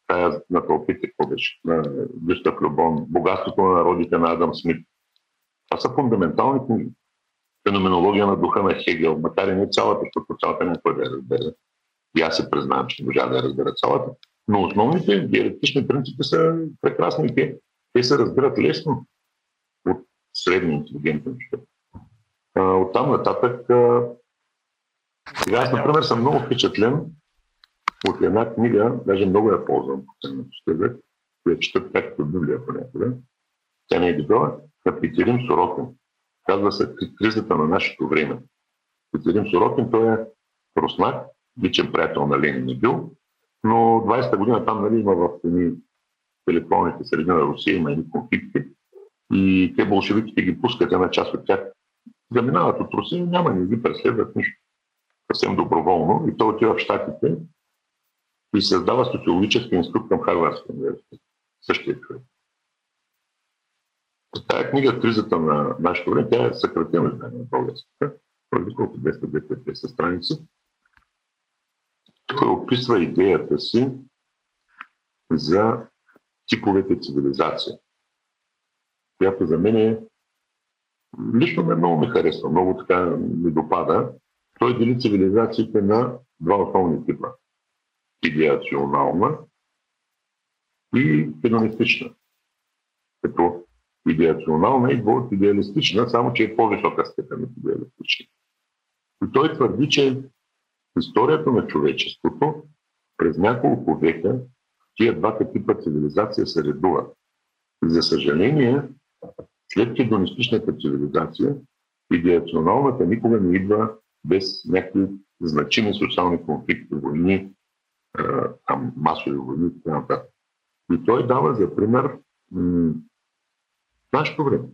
тая на тълпите, какво беше, на Гюстав Любон, Богатството на народите на Адам Смит. Това са фундаментални книги. Феноменология на духа на Хегел, макар и не цялата, защото цялата някой да я разбере. И аз се признавам, че можа да я разбера цялата. Но основните диалектични принципи са прекрасни те, те се разбират лесно от средни интелигентни човек. От там нататък сега аз, например, съм много впечатлен от една книга, даже много я ползвам по век, която чета както Библия понякога. Тя не е добра, на Петерим Сорокин. Казва се кризата на нашето време. Петерим Сорокин, той е руснак, личен приятел на Ленин е бил, но 20-та година там нали, има в едни телефонните среди на Русия, има едни конфликти и те болшевиките ги пускат една част от тях. Заминават от Русия, няма, не ги преследват нищо съвсем доброволно и той отива в Штатите и създава социологически институт към Харвардския университет. Същия човек. Тая книга «Кризата на нашето време», тя е съкратена издание на българската, преди колко 250 страници. Той описва идеята си за типовете цивилизация, която за мен е лично ме много ме харесва, много така ми допада, той дели цивилизациите на два основни типа. Идеационална и хедонистична. Като идеационална идва от идеалистична, само че е по-висока степен от идеалистична. И той твърди, че историята на човечеството през няколко века тия двата типа цивилизация се редуват. За съжаление, след хедонистичната цивилизация, идеационалната никога не идва без някакви значими социални конфликти, войни, там масови войни и така. И той дава за пример м- нашето време.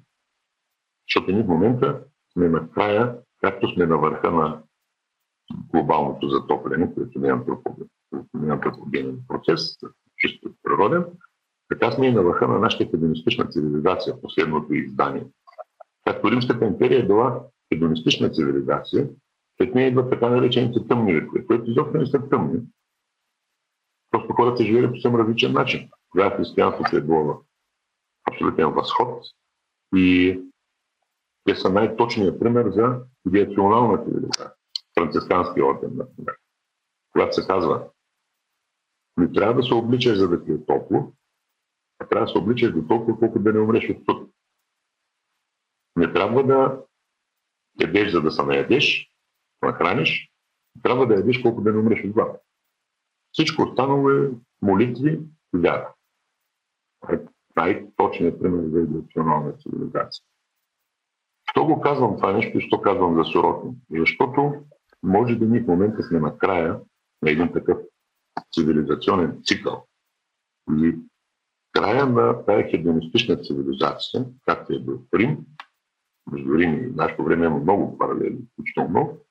Защото ние в момента сме на края, както сме на върха на глобалното затопляне, което не антропогенен процес, чисто природен, така сме и на върха на нашата хедонистична цивилизация, последното издание. Както Римската империя е била хедонистична цивилизация, след нея идват така наречените тъмни векове, които изобщо не са тъмни. Просто хората живели по съвсем различен начин. Тогава християнството е било абсолютен възход и те са най-точният пример за идеационална цивилизация. Францискански орден, например. Когато се казва, не трябва да се обличаш, за да ти е топло, а трябва да се обличаш до толкова, колко да не умреш от суд. Не трябва да ядеш, за да се наядеш, нахраниш, трябва да ядеш колко да не умреш от глад. Всичко останало е молитви и вяра. Е най-точният пример за еволюционална цивилизация. Що го казвам това нещо и що казвам за Сорокин? Защото може би ние в момента сме на края на един такъв цивилизационен цикъл. И края на тази хедонистична цивилизация, както е бил Рим, между Рим и нашето време има много паралели, включително много,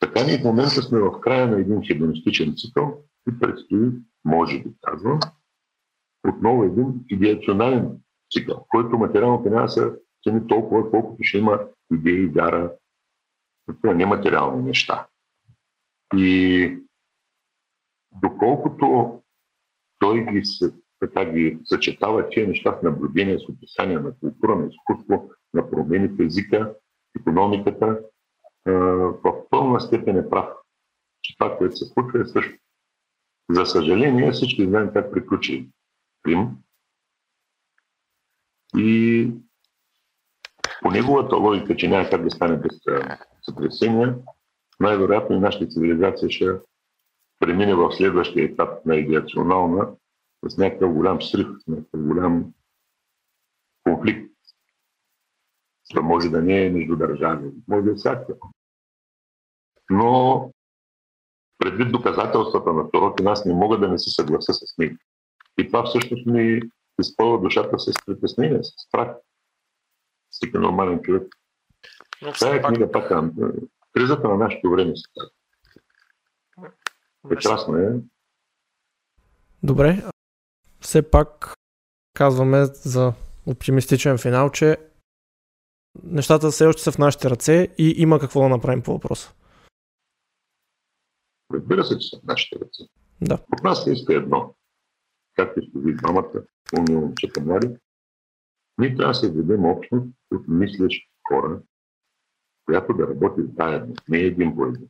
така ние в момента сме в края на един хедонистичен цикъл и предстои, може би казвам, отново един идеационален цикъл, който материално да се цени толкова, колкото ще има идеи, вяра, нематериални неща. И доколкото той ги, така ги съчетава тези неща с наблюдение, с описание на култура, на изкуство, на промени в езика, економиката, в пълна степен е прав, че това, което се случва е също. За съжаление, всички знаем как приключи Рим. И по неговата логика, че няма как да стане без сътресения, най-вероятно и нашата цивилизация ще премине в следващия етап на идеационална с някакъв голям срив, с някакъв голям конфликт. Това може да не е между държави, може да е всякакъв. Но предвид доказателствата на второто, аз не мога да не се съглася с него. И това всъщност ми изпълва душата с притеснение, с страх. Всеки нормален човек. Но Това е книга пак. Кризата на нашето време се казва. Прекрасно е. Добре. Все пак казваме за оптимистичен финал, че нещата все още са в нашите ръце и има какво да направим по въпроса. Разбира се, че са в нашите ръце. Да. От нас не иска едно. Както ще ви двамата, умни момчета млади, ние трябва да се ведем общност от мислещи хора, която да работи заедно, не един по един.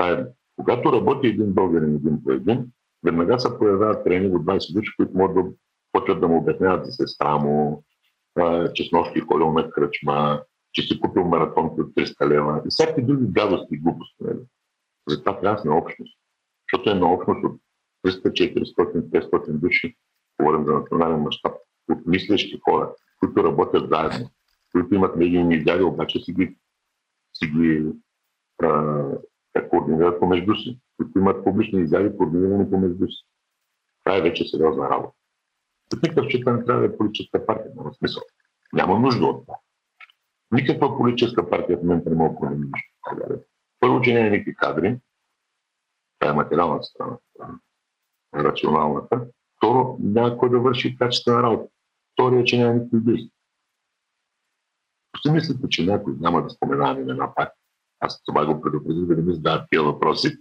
Заедно. Когато работи един българин един по един, веднага се появяват тренинг от 20 души, които могат да почват да му обясняват за сестра му, че с нощи ходил на кръчма, че си купил маратон от 300 лева и всякакви други гадости и глупости. Нали? Затова трябва да сме общност. Защото е на общност от 300, 400, 500 души, говорим за национален мащаб, от мислещи хора, които работят заедно, които имат медийни идеали, обаче си ги, си ги а, координират помежду си, които имат публични изяви, координирани помежду си. Това е вече сериозна работа. В никакъв случай не трябва да е политическа партия, няма смисъл. Няма нужда от това. Никаква политическа партия в момента не може да промени. Първо, че няма никакви кадри. Това е материалната страна, рационалната. Второ, няма кой да върши качествена работа. Втория, че няма никакви идеи. Ако си мислите, че някой няма да споменава имена пак, аз това го предупредих да не ми задават тия въпроси.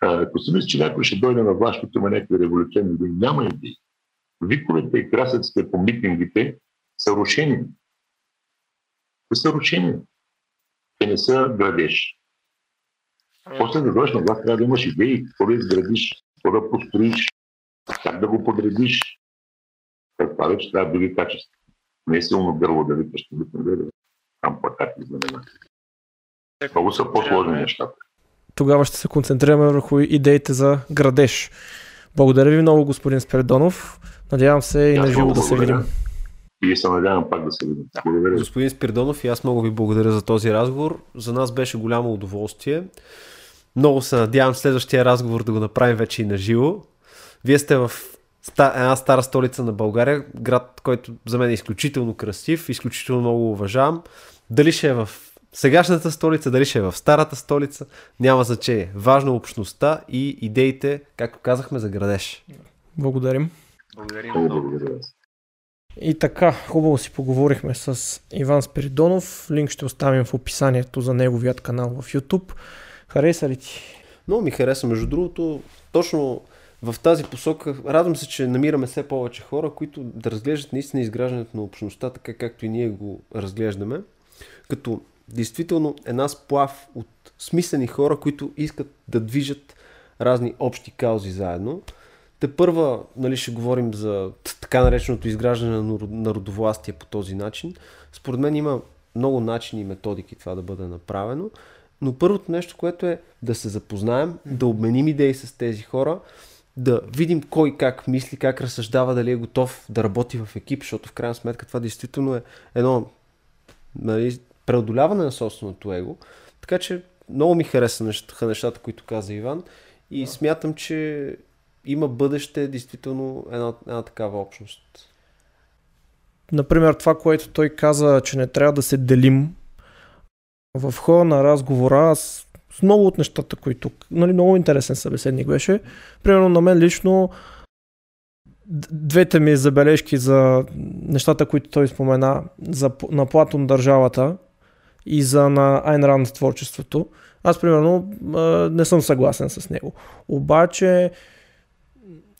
Ако си мислите, че някой ще дойде на власт, има някакви революционни идеи, няма идеи. Виковете и красъците по митингите са рушени. Те са рушени. Те не са градеж. После да дойдеш на власт, трябва да имаш идеи, какво да изградиш, какво да построиш, как да го подредиш. Това вече трябва други качества. Не е силно гърло да викаш, ще викам там плакати знамена. Много са по-сложни нещата. Тогава ще се концентрираме върху идеите за градеж. Благодаря ви много, господин Спиридонов. Надявам се и на живо да се видим. И се надявам пак да се видим. Благодаря. Господин Спиридонов, и аз много ви благодаря за този разговор. За нас беше голямо удоволствие. Много се надявам следващия разговор да го направим вече и на живо. Вие сте в една стара столица на България, град, който за мен е изключително красив, изключително много уважавам. Дали ще е в сегашната столица, дали ще е в старата столица, няма значение. Важно е общността и идеите, както казахме, за градеж. Благодарим. Благодарим. И така, хубаво си поговорихме с Иван Спиридонов. Линк ще оставим в описанието за неговият канал в YouTube. Хареса ли ти? Много ми хареса, между другото, точно в тази посока. Радвам се, че намираме все повече хора, които да разглеждат наистина изграждането на общността, така както и ние го разглеждаме. Като действително една сплав от смислени хора, които искат да движат разни общи каузи заедно. Те първа, нали, ще говорим за така нареченото изграждане на народовластие по този начин. Според мен има много начини и методики това да бъде направено. Но първото нещо, което е да се запознаем, да обменим идеи с тези хора, да видим кой как мисли, как разсъждава, дали е готов да работи в екип, защото в крайна сметка това действително е едно нали, преодоляване на собственото его. Така че много ми хареса нещата, нещата които каза Иван и смятам, че има бъдеще действително една, една такава общност. Например, това, което той каза, че не трябва да се делим в хода на разговора, аз с много от нещата, които... Нали, много интересен събеседник беше. Примерно на мен лично двете ми забележки за нещата, които той спомена за, на Платон държавата и за на Айн Ранд творчеството. Аз, примерно, не съм съгласен с него. Обаче,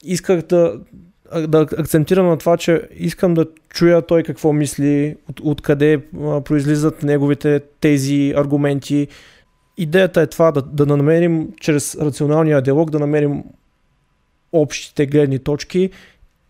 исках да, да акцентирам на това, че искам да чуя той какво мисли, от, откъде произлизат неговите тези аргументи. Идеята е това да, да намерим чрез рационалния диалог, да намерим общите гледни точки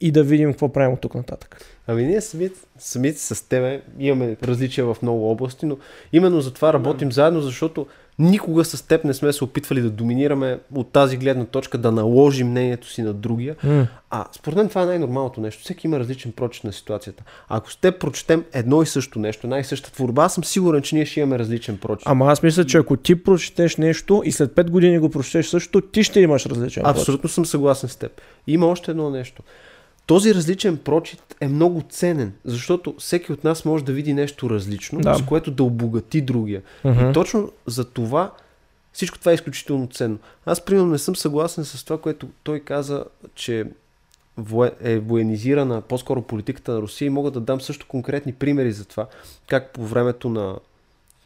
и да видим какво правим от тук нататък. Ами ние самите, самите с тебе имаме различия в много области, но именно за това работим да. заедно, защото никога с теб не сме се опитвали да доминираме от тази гледна точка, да наложим мнението си на другия. Mm. А според мен това е най-нормалното нещо. Всеки има различен прочит на ситуацията. А ако с теб прочетем едно и също нещо, най съща творба, аз съм сигурен, че ние ще имаме различен прочит. Ама аз мисля, че ако ти прочетеш нещо и след 5 години го прочетеш също, ти ще имаш различен Абсолютно прочит. съм съгласен с теб. Има още едно нещо. Този различен прочит е много ценен, защото всеки от нас може да види нещо различно, да. с което да обогати другия. Uh-huh. И точно за това всичко това е изключително ценно. Аз, примерно, не съм съгласен с това, което той каза, че е военизирана по-скоро политиката на Русия и мога да дам също конкретни примери за това, как по времето на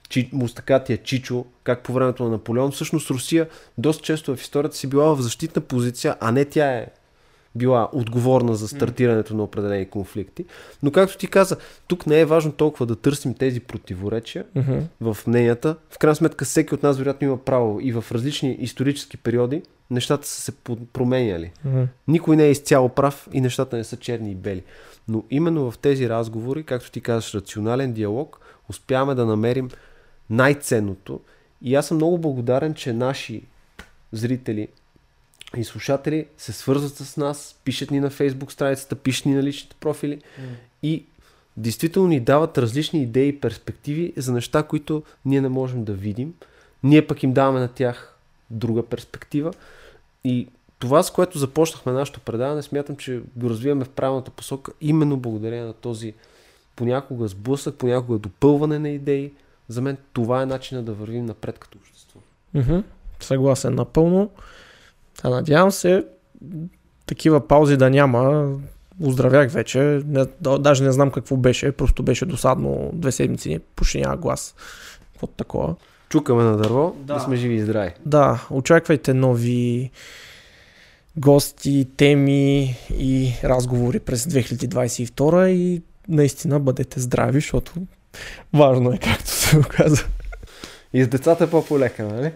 Чи, Мустакатия Чичо, как по времето на Наполеон, всъщност Русия доста често в историята си била в защитна позиция, а не тя е била отговорна за стартирането на определени конфликти. Но както ти каза, тук не е важно толкова да търсим тези противоречия mm-hmm. в мненията. В крайна сметка всеки от нас вероятно има право и в различни исторически периоди нещата са се променяли. Mm-hmm. Никой не е изцяло прав и нещата не са черни и бели. Но именно в тези разговори, както ти казваш, рационален диалог, успяваме да намерим най-ценното. И аз съм много благодарен, че наши зрители и слушатели се свързват с нас, пишат ни на фейсбук страницата, пишат ни на личните профили mm. и действително ни дават различни идеи и перспективи за неща, които ние не можем да видим. Ние пък им даваме на тях друга перспектива. И това, с което започнахме нашето предаване, смятам, че го развиваме в правилната посока, именно благодарение на този понякога сблъсък, понякога допълване на идеи. За мен това е начинът да вървим напред като общество. Mm-hmm. Съгласен напълно. А надявам се такива паузи да няма. Оздравях вече. Не, даже не знам какво беше. Просто беше досадно. Две седмици почти няма глас. Какво такова. Чукаме на дърво, да. да сме живи и здрави. Да, очаквайте нови гости, теми и разговори през 2022 и наистина бъдете здрави, защото важно е, както се оказа. И с децата е по-полека, нали?